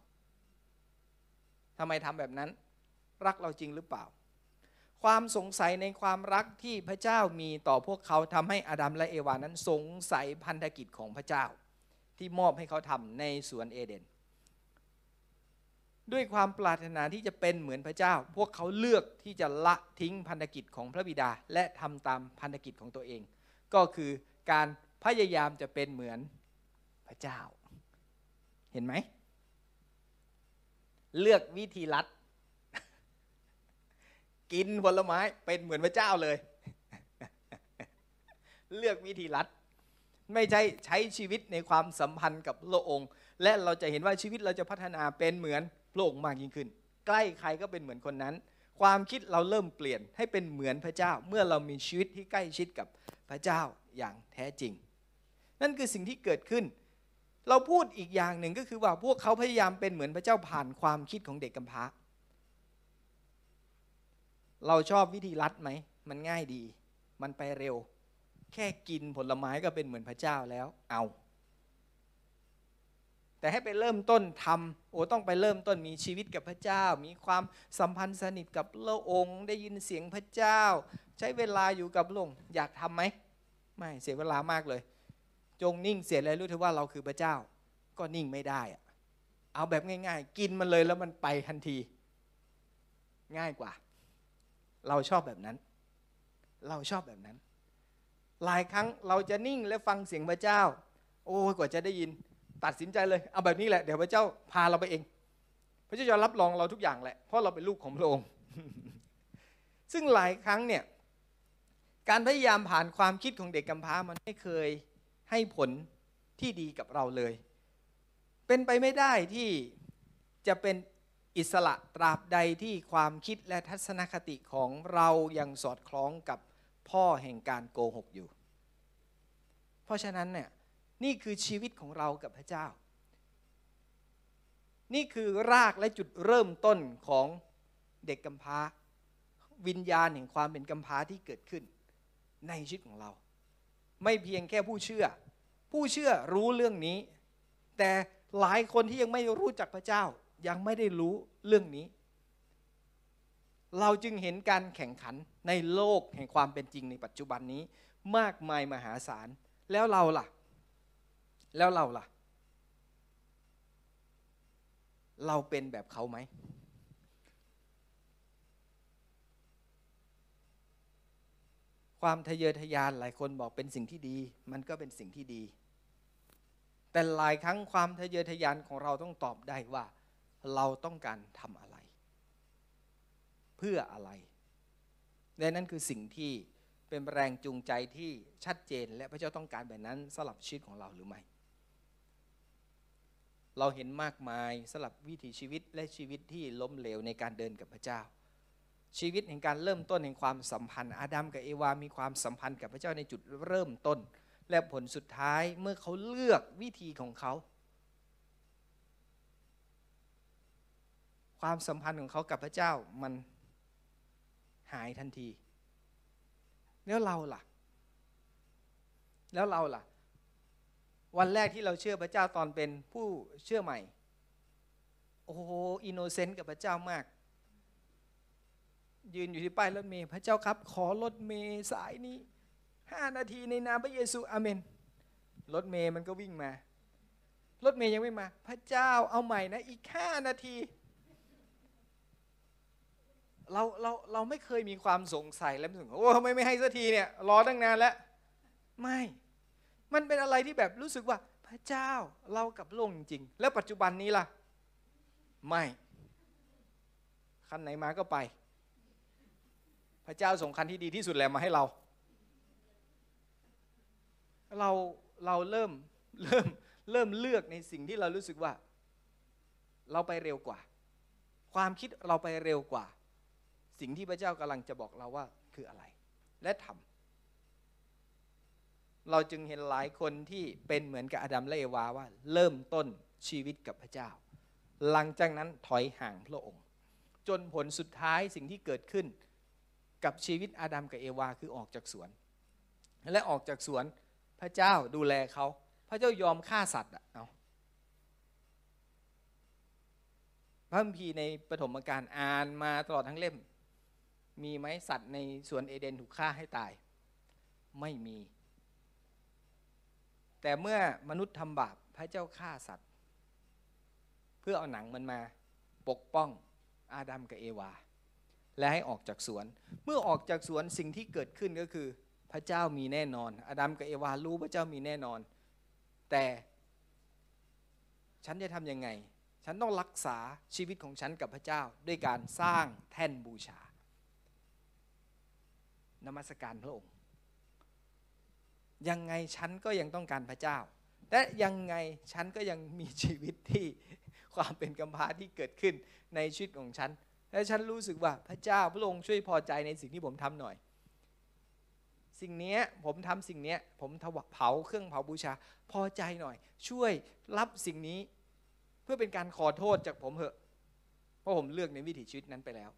ทำไมทำแบบนั้น รักเราจริงหรือเปล่า ความสงสัยในความรักที่พระเจ้ามีต่อพวกเขาทำให้อดัมและเอวานั้นสงสัยพันธกิจของพระเจ้า ที่มอบให้เขาทำในสวนเอเดน ด้วยความปรารถนาที่จะเป็นเหมือนพระเจ้า พวกเขาเลือกที่จะละทิ้งพันธกิจของพระบิดา และทำตามพันธกิจของตัวเอง ก็คือการพยายามจะเป็นเหมือนพระเจ้า เห็นไหม เลือกวิธีลัด กินผลไม้เป็นเหมือนพระเจ้าเลย เลือกวิธีลัด ไม่ใช่ใช้ชีวิตในความสัมพันธ์กับพระองค์ และเราจะเห็นว่าชีวิตเราจะพัฒนาเป็นเหมือน ระองค์มากยิ่งขึ้น ใกล้ใครก็เป็นเหมือนคนนั้น ความคิดเราเริ่มเปลี่ยนให้เป็นเหมือนพระเจ้า เมื่อเรามีชีวิตที่ใกล้ชิดกับพระเจ้าอย่างแท้จริง นั่นคือสิ่งที่เกิดขึ้น เราพูดอีกอย่างหนึ่งก็คือว่าพวกเขาพยายามเป็นเหมือนพระเจ้าผ่านความคิดของเด็กกำพร้าเราชอบวิธีลัดไหม มันง่ายดี มันไปเร็ว แค่กินผลไม้ก็เป็นเหมือนพระเจ้าแล้ว เอา แต่ให้ไปเริ่มต้นทำโอ้ต้องไปเริ่มต้นมีชีวิตกับพระเจ้า มีความสัมพันธ์สนิทกับพระองค์ ได้ยินเสียงพระเจ้า ใช้เวลาอยู่กับพระองค์อยากทำไหมไม่เสียเวลามากเลย จงนิ่งเสียเลยรู้เถอะว่าเราคือพระเจ้า ก็นิ่งไม่ได้อะเอาแบบง่ายๆ กินมันเลยแล้วมันไปทันที ง่ายกว่า เราชอบแบบนั้น เราชอบแบบนั้น หลายครั้งเราจะนิ่งและฟังเสียงพระเจ้า โอ้ยกว่าจะได้ยิน ตัดสินใจเลยเอาแบบนี้แหละเดี๋ยวพระเจ้าพาเราไปเอง พระเจ้าจะรับรองเราทุกอย่างแหละเพราะเราเป็นลูกของพระองค์ซึ่งหลายครั้งเนี่ยการพยายามผ่านความคิดของเด็กกำพร้ามันไม่เคยให้ผลที่ดีกับเราเลย เป็นไปไม่ได้ที่จะเป็นอิสระตราบใดที่ความคิดและทัศนคติของเรายังสอดคล้องกับพ่อแห่งการโกหกอยู่ เพราะฉะนั้นเนี่ย นี่คือชีวิตของเรากับพระเจ้า นี่คือรากและจุดเริ่มต้นของเด็กกำพร้า วิญญาณแห่งความเป็นกำพร้าที่เกิดขึ้น ในชีวิตของเรา ไม่เพียงแค่ผู้เชื่อ ผู้เชื่อรู้เรื่องนี้ แต่หลายคนที่ยังไม่รู้จักพระเจ้ายังไม่ได้รู้เรื่องนี้ เราจึงเห็นการแข่งขันในโลกแห่งความเป็นจริงในปัจจุบันนี้ มากมายมหาศาลแล้วเราล่ะ แล้วเราล่ะ เราเป็นแบบเขาไหม ความทะเยอทะยานหลายคนบอกเป็นสิ่งที่ดี มันก็เป็นสิ่งที่ดี แต่หลายครั้งความทะเยอทะยานของเราต้องตอบได้ว่า เราต้องการทำอะไร เพื่ออะไรและนั่นคือสิ่งที่เป็นแรงจูงใจที่ชัดเจนและพระเจ้าต้องการแบบนั้นสำหรับชีวิตของเราหรือไม่ เราเห็นมากมายสำหรับวิถีชีวิตและชีวิตที่ล้มเหลวในการเดินกับพระเจ้า ชีวิตแห่งการเริ่มต้นแห่งความสัมพันธ์อาดัมกับเอวา มีความสัมพันธ์กับพระเจ้าในจุดเริ่มต้น และผลสุดท้ายเมื่อเขาเลือกวิธีของเขา ความสัมพันธ์ของเขากับพระเจ้ามันหายทันที แล้วเราล่ะ แล้วเราล่ะ วันแรกที่เราเชื่อพระเจ้าตอนเป็นผู้เชื่อใหม่ โอ้โหอินโนเซนต์กับพระเจ้ามาก ยืนอยู่ที่ป้ายรถเมย์พระเจ้าครับ ขอรถเมย์สายนี้ห้านาทีในนามพระเยซูอาเมนรถเมย์มันก็วิ่งมารถเมย์ยังไม่มา พระเจ้าเอาใหม่นะอีกห้านาทีเราเราเราไม่เคยมีความสงสัยแล้วรู้สึกโอ้ทำไมไม่ให้สักทีเนี่ยรอตั้งนานแล้ว ไม่ มันเป็นอะไรที่แบบรู้สึกว่าพระเจ้าเรากับโลกจริงๆแล้วปัจจุบันนี้ล่ะ ไม่คันไหนมาก็ไป พระเจ้าส่งคันที่ดีที่สุดแล้วมาให้เรา เราเราเริ่มเริ่มเริ่มเลือกในสิ่งที่เรารู้สึกว่า เราไปเร็วกว่า ความคิดเราไปเร็วกว่า สิ่งที่พระเจ้ากำลังจะบอกเราว่าคืออะไร และทำ เราจึงเห็นหลายคนที่เป็นเหมือนกับอาดัมและเอวาว่า เริ่มต้นชีวิตกับพระเจ้า หลังจากนั้นถอยห่างพระองค์ จนผลสุดท้ายสิ่งที่เกิดขึ้นกับชีวิตอาดัมกับเอวาคือออกจากสวน และออกจากสวนพระเจ้าดูแลเขา พระเจ้ายอมฆ่าสัตว์เอาพระคัมภีร์ในปฐมกาลอ่านมาตลอดทั้งเล่ม มีไหมสัตว์ในสวนเอเดนถูกฆ่าให้ตาย ไม่มี แต่เมื่อมนุษย์ทำบาปพระเจ้าฆ่าสัตว์ เพื่อเอาหนังมันมาปกป้องอาดัมกับเอวา และให้ออกจากสวน เมื่อออกจากสวนสิ่งที่เกิดขึ้นก็คือ พระเจ้ามีแน่นอน อาดัมกับเอวารู้พระเจ้ามีแน่นอน แต่ฉันจะทำยังไง ฉันต้องรักษาชีวิตของฉันกับพระเจ้า ด้วยการสร้างแท่นบูชานมัสการพระองค์ ยังไงฉันก็ยังต้องการพระเจ้า และยังไงฉันก็ยังมีชีวิตที่ความเป็นกำพร้าที่เกิดขึ้นในชีวิตของฉัน และฉันรู้สึกว่าพระเจ้าพระองค์ช่วยพอใจในสิ่งที่ผมทำหน่อย สิ่งนี้ผมทำสิ่งนี้ผมถวเผาเครื่องเผาบูชาพอใจหน่อย ช่วยรับสิ่งนี้เพื่อเป็นการขอโทษจากผมเถอะ เพราะผมเลือกในวิถีชีวิตนั้นไปแล้ว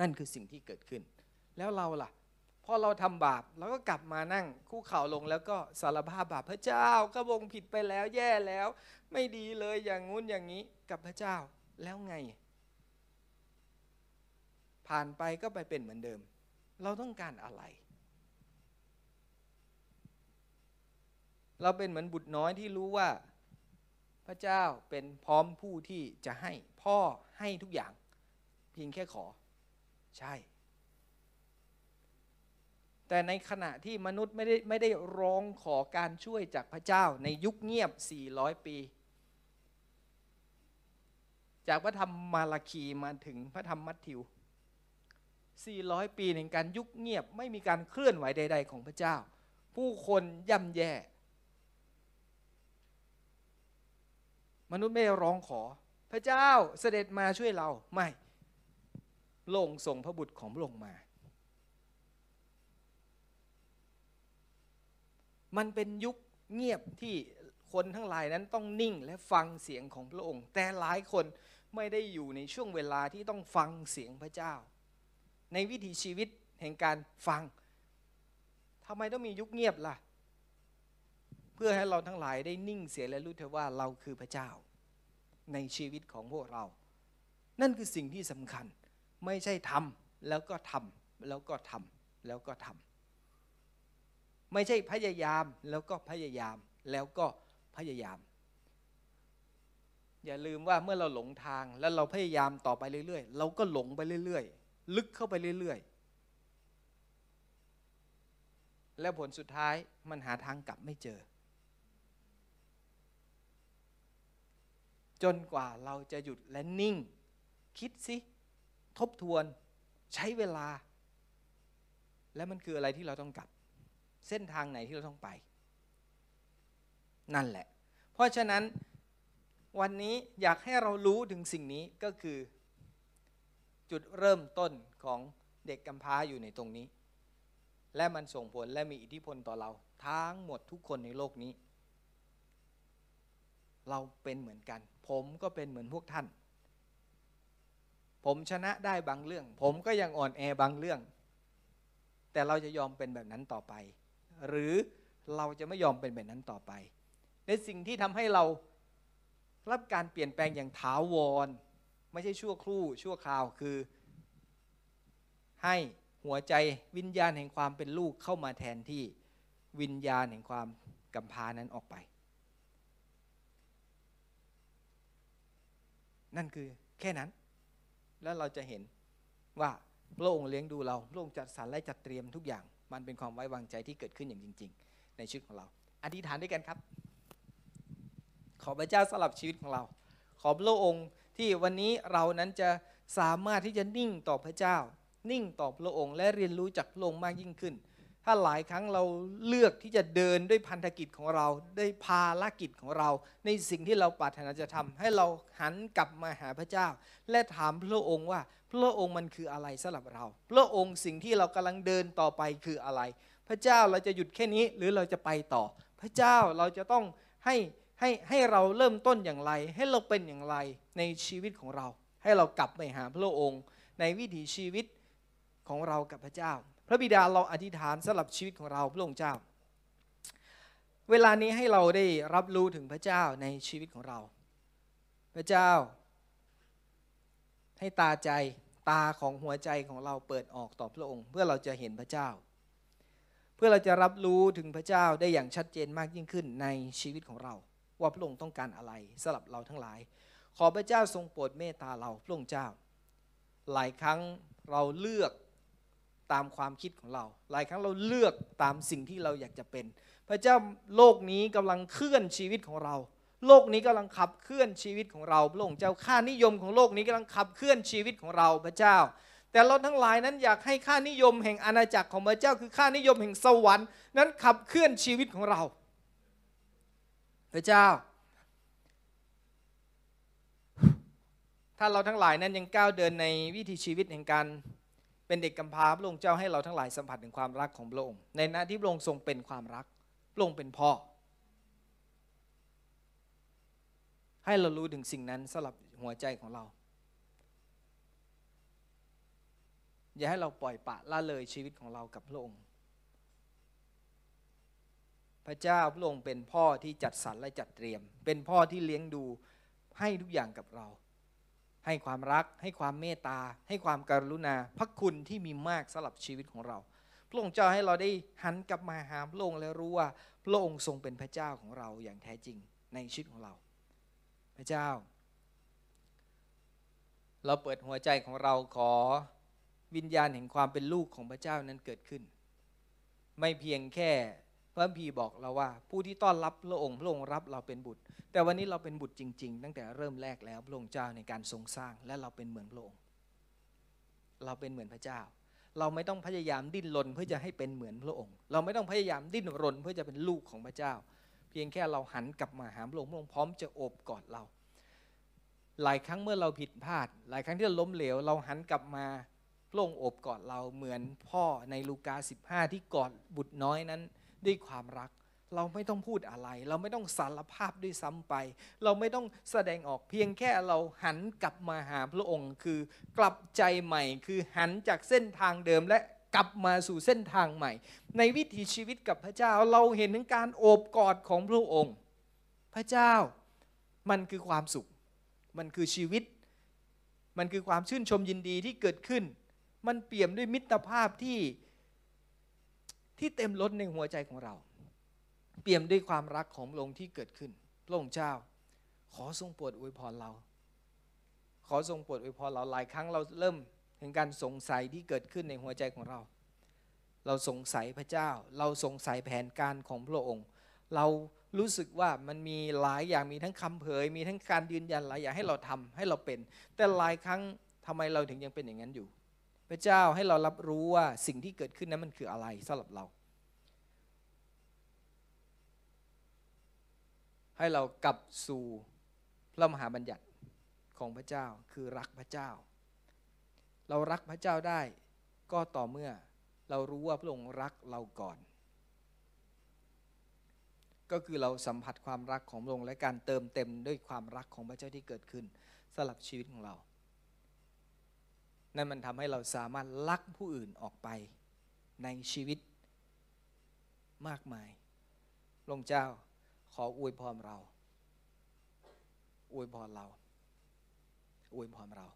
นั่นคือสิ่งที่เกิดขึ้น แล้วเราล่ะ พอเราทำบาปเราก็กลับมานั่ง คู่เข่าลงแล้วก็สารภาพบาปพระเจ้าก็วงผิดไปแล้วแย่แล้ว ไม่ดีเลยอย่างงู้นอย่างนี้กับพระเจ้าแล้วไง ผ่านไปก็ไปเป็นเหมือนเดิม เราต้องการอะไร เราเป็นเหมือนบุตรน้อยที่รู้ว่า พระเจ้าเป็นพร้อมผู้ที่จะให้ พ่อให้ทุกอย่าง เพียงแค่ขอ ใช่ แต่ในขณะที่มนุษย์ไม่ได้ไม่ได้ร้องขอการช่วยจากพระเจ้าในยุคเงียบ 400 ปี จากพระธรรมมาลาคีมาถึงพระธรรมมัทธิว 400 ปีในการยุคเงียบไม่มีการเคลื่อนไหวใด ๆ ของพระเจ้า ผู้คนย่ำแย่ มนุษย์ไม่ร้องขอ พระเจ้าเสด็จมาช่วยเราไม่ลงส่งพระบุตรของพระองค์มา มันเป็นยุคเงียบที่คนทั้งหลายนั้นต้องนิ่งและฟังเสียงของพระองค์ แต่หลายคนไม่ได้อยู่ในช่วงเวลาที่ต้องฟังเสียงพระเจ้า ในวิถีชีวิตแห่งการฟังทำไมต้องมียุคเงียบล่ะ เพื่อให้เราทั้งหลายได้นิ่งเสียและรู้เถอะว่าเราคือพระเจ้า ในชีวิตของพวกเรา นั่นคือสิ่งที่สำคัญ ไม่ใช่ทำแล้วก็ทำแล้วก็ทำแล้วก็ทำ ไม่ใช่พยายามแล้วก็พยายามแล้วก็พยายาม อย่าลืมว่าเมื่อเราหลงทางแล้วเราพยายามต่อไปเรื่อยๆ เราก็หลงไปเรื่อยๆ ลึกเข้าไปเรื่อยๆ และผลสุดท้ายมันหาทางกลับไม่เจอ จนกว่าเราจะหยุดและนิ่ง คิดสิทบทวน ใช้เวลา และมันคืออะไรที่เราต้องกลับ เส้นทางไหนที่เราต้องไป นั่นแหละ เพราะฉะนั้นวันนี้อยากให้เรารู้ถึงสิ่งนี้ก็คือ จุดเริ่มต้นของเด็กกำพร้าอยู่ในตรงนี้ และมันส่งผลและมีอิทธิพลต่อเรา ทั้งหมดทุกคนในโลกนี้ เราเป็นเหมือนกัน ผมก็เป็นเหมือนพวกท่าน ผมชนะได้บางเรื่อง ผมก็ยังอ่อนแอบางเรื่อง แต่เราจะยอมเป็นแบบนั้นต่อไป หรือเราจะไม่ยอมเป็นแบบนั้นต่อไป ในสิ่งที่ทำให้เรารับการเปลี่ยนแปลงอย่างถาวร ไม่ใช่ชั่วครู่ชั่วคราวคือ ให้หัวใจวิญญาณแห่งความเป็นลูกเข้ามาแทนที่วิญญาณแห่งความกำพานั้นออกไป นั่นคือแค่นั้น แล้วเราจะเห็นว่าพระองค์เลี้ยงดูเราพระองค์จัดสรรและจัดเตรียมทุกอย่าง มันเป็นความไว้วางใจที่เกิดขึ้นอย่างจริง ๆ ในชีวิตของเรา อธิษฐานด้วยกันครับ ขอพระเจ้าสลับชีวิตของเรา ขอพระองค์ที่วันนี้เรานั้นจะสามารถที่จะนิ่งต่อพระเจ้า นิ่งต่อพระองค์ และเรียนรู้จากพระองค์มากยิ่งขึ้น ถ้าหลายครั้งเราเลือกที่จะเดินด้วยพันธกิจของเราด้วยภารกิจของเรา ในสิ่งที่เราปรารถนาจะทำให้เราหันกลับมาหาพระเจ้า และถามพระองค์ว่า พระองค์มันคืออะไรสำหรับเรา พระองค์สิ่งที่เรากำลังเดินต่อไปคืออะไร พระเจ้าเราจะหยุดแค่นี้หรือเราจะไปต่อ พระเจ้าเราจะต้องให้ให้ให้เราเริ่มต้นอย่างไร ให้เราเป็นอย่างไรในชีวิตของเรา ให้เรากลับไปหาพระองค์ ในวิถีชีวิตของเรากับพระเจ้า ระบิดาเราอธิษฐานสำหรับชีวิตของเราพระองค์เจ้า เวลานี้ให้เราได้รับรู้ถึงพระเจ้าในชีวิตของเรา พระเจ้า ให้ตาใจตาของหัวใจของเราเปิดออกต่อพระองค์ เพื่อเราจะเห็นพระเจ้า เพื่อเราจะรับรู้ถึงพระเจ้าได้อย่างชัดเจนมากยิ่งขึ้นในชีวิตของเรา ว่าพระองค์ต้องการอะไรสำหรับเราทั้งหลาย ขอพระเจ้าทรงโปรดเมตตาเราพระองค์เจ้า หลายครั้งเราเลือก ตามความคิดของเรา หลายครั้งเราเลือกตามสิ่งที่เราอยากจะเป็น พระเจ้าโลกนี้กำลังเคลื่อนชีวิตของเรา โลกนี้กำลังขับเคลื่อนชีวิตของเราพระองค์เจ้าค่านิยมของโลกนี้กำลังขับเคลื่อนชีวิตของเราพระเจ้า แต่เราทั้งหลายนั้นอยากให้ค่านิยมแห่งอาณาจักรของพระเจ้า คือค่านิยมแห่งสวรรค์นั้นขับเคลื่อนชีวิตของเรา พระเจ้าถ้าเราทั้งหลายนั้นยังก้าวเดินในวิถีชีวิตแห่งการ เป็นเด็กกำพร้าพระองค์เจ้าให้เราทั้งหลายสัมผัสถึงความรักของพระองค์ ในหน้าที่พระองค์ทรงเป็นความรักพระองค์เป็นพ่อ ให้เรารู้ถึงสิ่งนั้นสำหรับหัวใจของเรา อย่าให้เราปล่อยปะละเลยชีวิตของเรากับพระองค์ พระเจ้าพระองค์เป็นพ่อที่จัดสรรและจัดเตรียม เป็นพ่อที่เลี้ยงดูให้ทุกอย่างกับเรา ให้ความรัก ให้ความเมตตา ให้ความกรุณา พระคุณที่มีมากสำหรับชีวิตของเรา พระองค์เจ้าให้เราได้หันกลับมาหาพระองค์และรู้ว่าพระองค์ทรงเป็นพระเจ้าของเราอย่างแท้จริงในชีวิตของเรา พระเจ้า เราเปิดหัวใจของเราขอวิญญาณแห่งความเป็นลูกของพระเจ้านั้นเกิดขึ้น ไม่เพียงแค่ พระพีบอกเราว่า ผู้ที่ต้อนรับพระองค์พระองค์รับเราเป็นบุตร แต่วันนี้เราเป็นบุตรจริง ๆ ตั้งแต่เริ่มแรกแล้วพระองค์เจ้าในการทรงสร้างและเราเป็นเหมือนพระองค์ เราเป็นเหมือนพระเจ้า เราไม่ต้องพยายามดิ้นรนเพื่อจะให้เป็นเหมือนพระองค์ เราไม่ต้องพยายามดิ้นรนเพื่อจะเป็นลูกของพระเจ้า เพียงแค่เราหันกลับมาหาพระองค์พระองค์พร้อมจะโอบกอดเรา หลายครั้งเมื่อเราผิดพลาด หลายครั้งที่เราล้มเหลว เราหันกลับมาพระองค์โอบกอดเราเหมือนพ่อในลูกา15ที่กอดบุตรน้อยนั้น ด้วยความรัก เราไม่ต้องพูดอะไร เราไม่ต้องสารภาพด้วยซ้ำไป เราไม่ต้องแสดงออกเพียงแค่เราหันกลับมาหาพระองค์ คือกลับใจใหม่ คือหันจากเส้นทางเดิมและกลับมาสู่เส้นทางใหม่ ในวิถีชีวิตกับพระเจ้าเราเห็นถึงการโอบกอดของพระองค์ พระเจ้ามันคือความสุข มันคือชีวิต มันคือความชื่นชมยินดีที่เกิดขึ้น มันเปี่ยมด้วยมิตรภาพที่ ที่เต็มล้นในหัวใจของเรา เปี่ยมด้วยความรักของพระองค์ที่เกิดขึ้น พระองค์เจ้า ขอทรงโปรดอวยพรเรา ขอทรงโปรดอวยพรเราหลายครั้งเราเริ่มเห็นการสงสัยที่เกิดขึ้นในหัวใจของเรา เราสงสัยพระเจ้า เราสงสัยแผนการของพระองค์ เรารู้สึกว่ามันมีหลายอย่างมีทั้งคำเผย มีทั้งการยืนยันหลายอย่างให้เราทำให้เราเป็น แต่หลายครั้งทำไมเราถึงยังเป็นอย่างนั้นอยู่ พระเจ้าให้เรารับรู้ว่าสิ่งที่เกิดขึ้นนั้นมันคืออะไรสำหรับเรา ให้เรากลับสู่พระมหาบัญญัติของพระเจ้าคือรักพระเจ้า เรารักพระเจ้าได้ ก็ต่อเมื่อเรารู้ว่าพระองค์รักเราก่อน ก็คือเราสัมผัสความรักของพระองค์และการเติมเต็มด้วยความรักของพระเจ้าที่เกิดขึ้นสำหรับชีวิตของเรา นั่นมันทำให้เราสามารถลักผู้อื่นออกไปในชีวิตมากมายพระองค์เจ้าขออวยพรเรา อวยพรเรา อวยพรเรา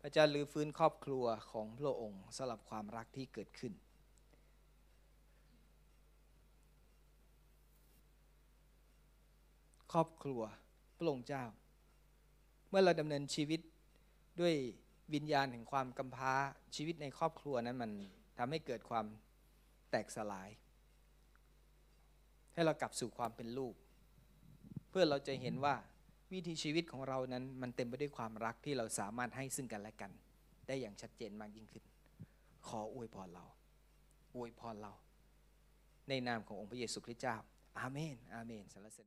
พระเจ้าลือฟื้นครอบครัวของพระองค์สำหรับความรักที่เกิดขึ้น ครอบครัวพระองค์เจ้า เมื่อเราดำเนินชีวิตด้วย วิญญาณแห่งความกำพร้าชีวิตในครอบครัวนั้นมันทำให้เกิดความแตกสลาย ให้เรากลับสู่ความเป็นลูก เพื่อเราจะเห็นว่าวิถีชีวิตของเรานั้นมันเต็มไปด้วยความรักที่เราสามารถให้ซึ่งกันและกัน ได้อย่างชัดเจนมากยิ่งขึ้น ขออวยพรเรา อวยพรเรา ในนามขององค์พระเยซูคริสต์เจ้า อาเมน อาเมนสรรเสริญ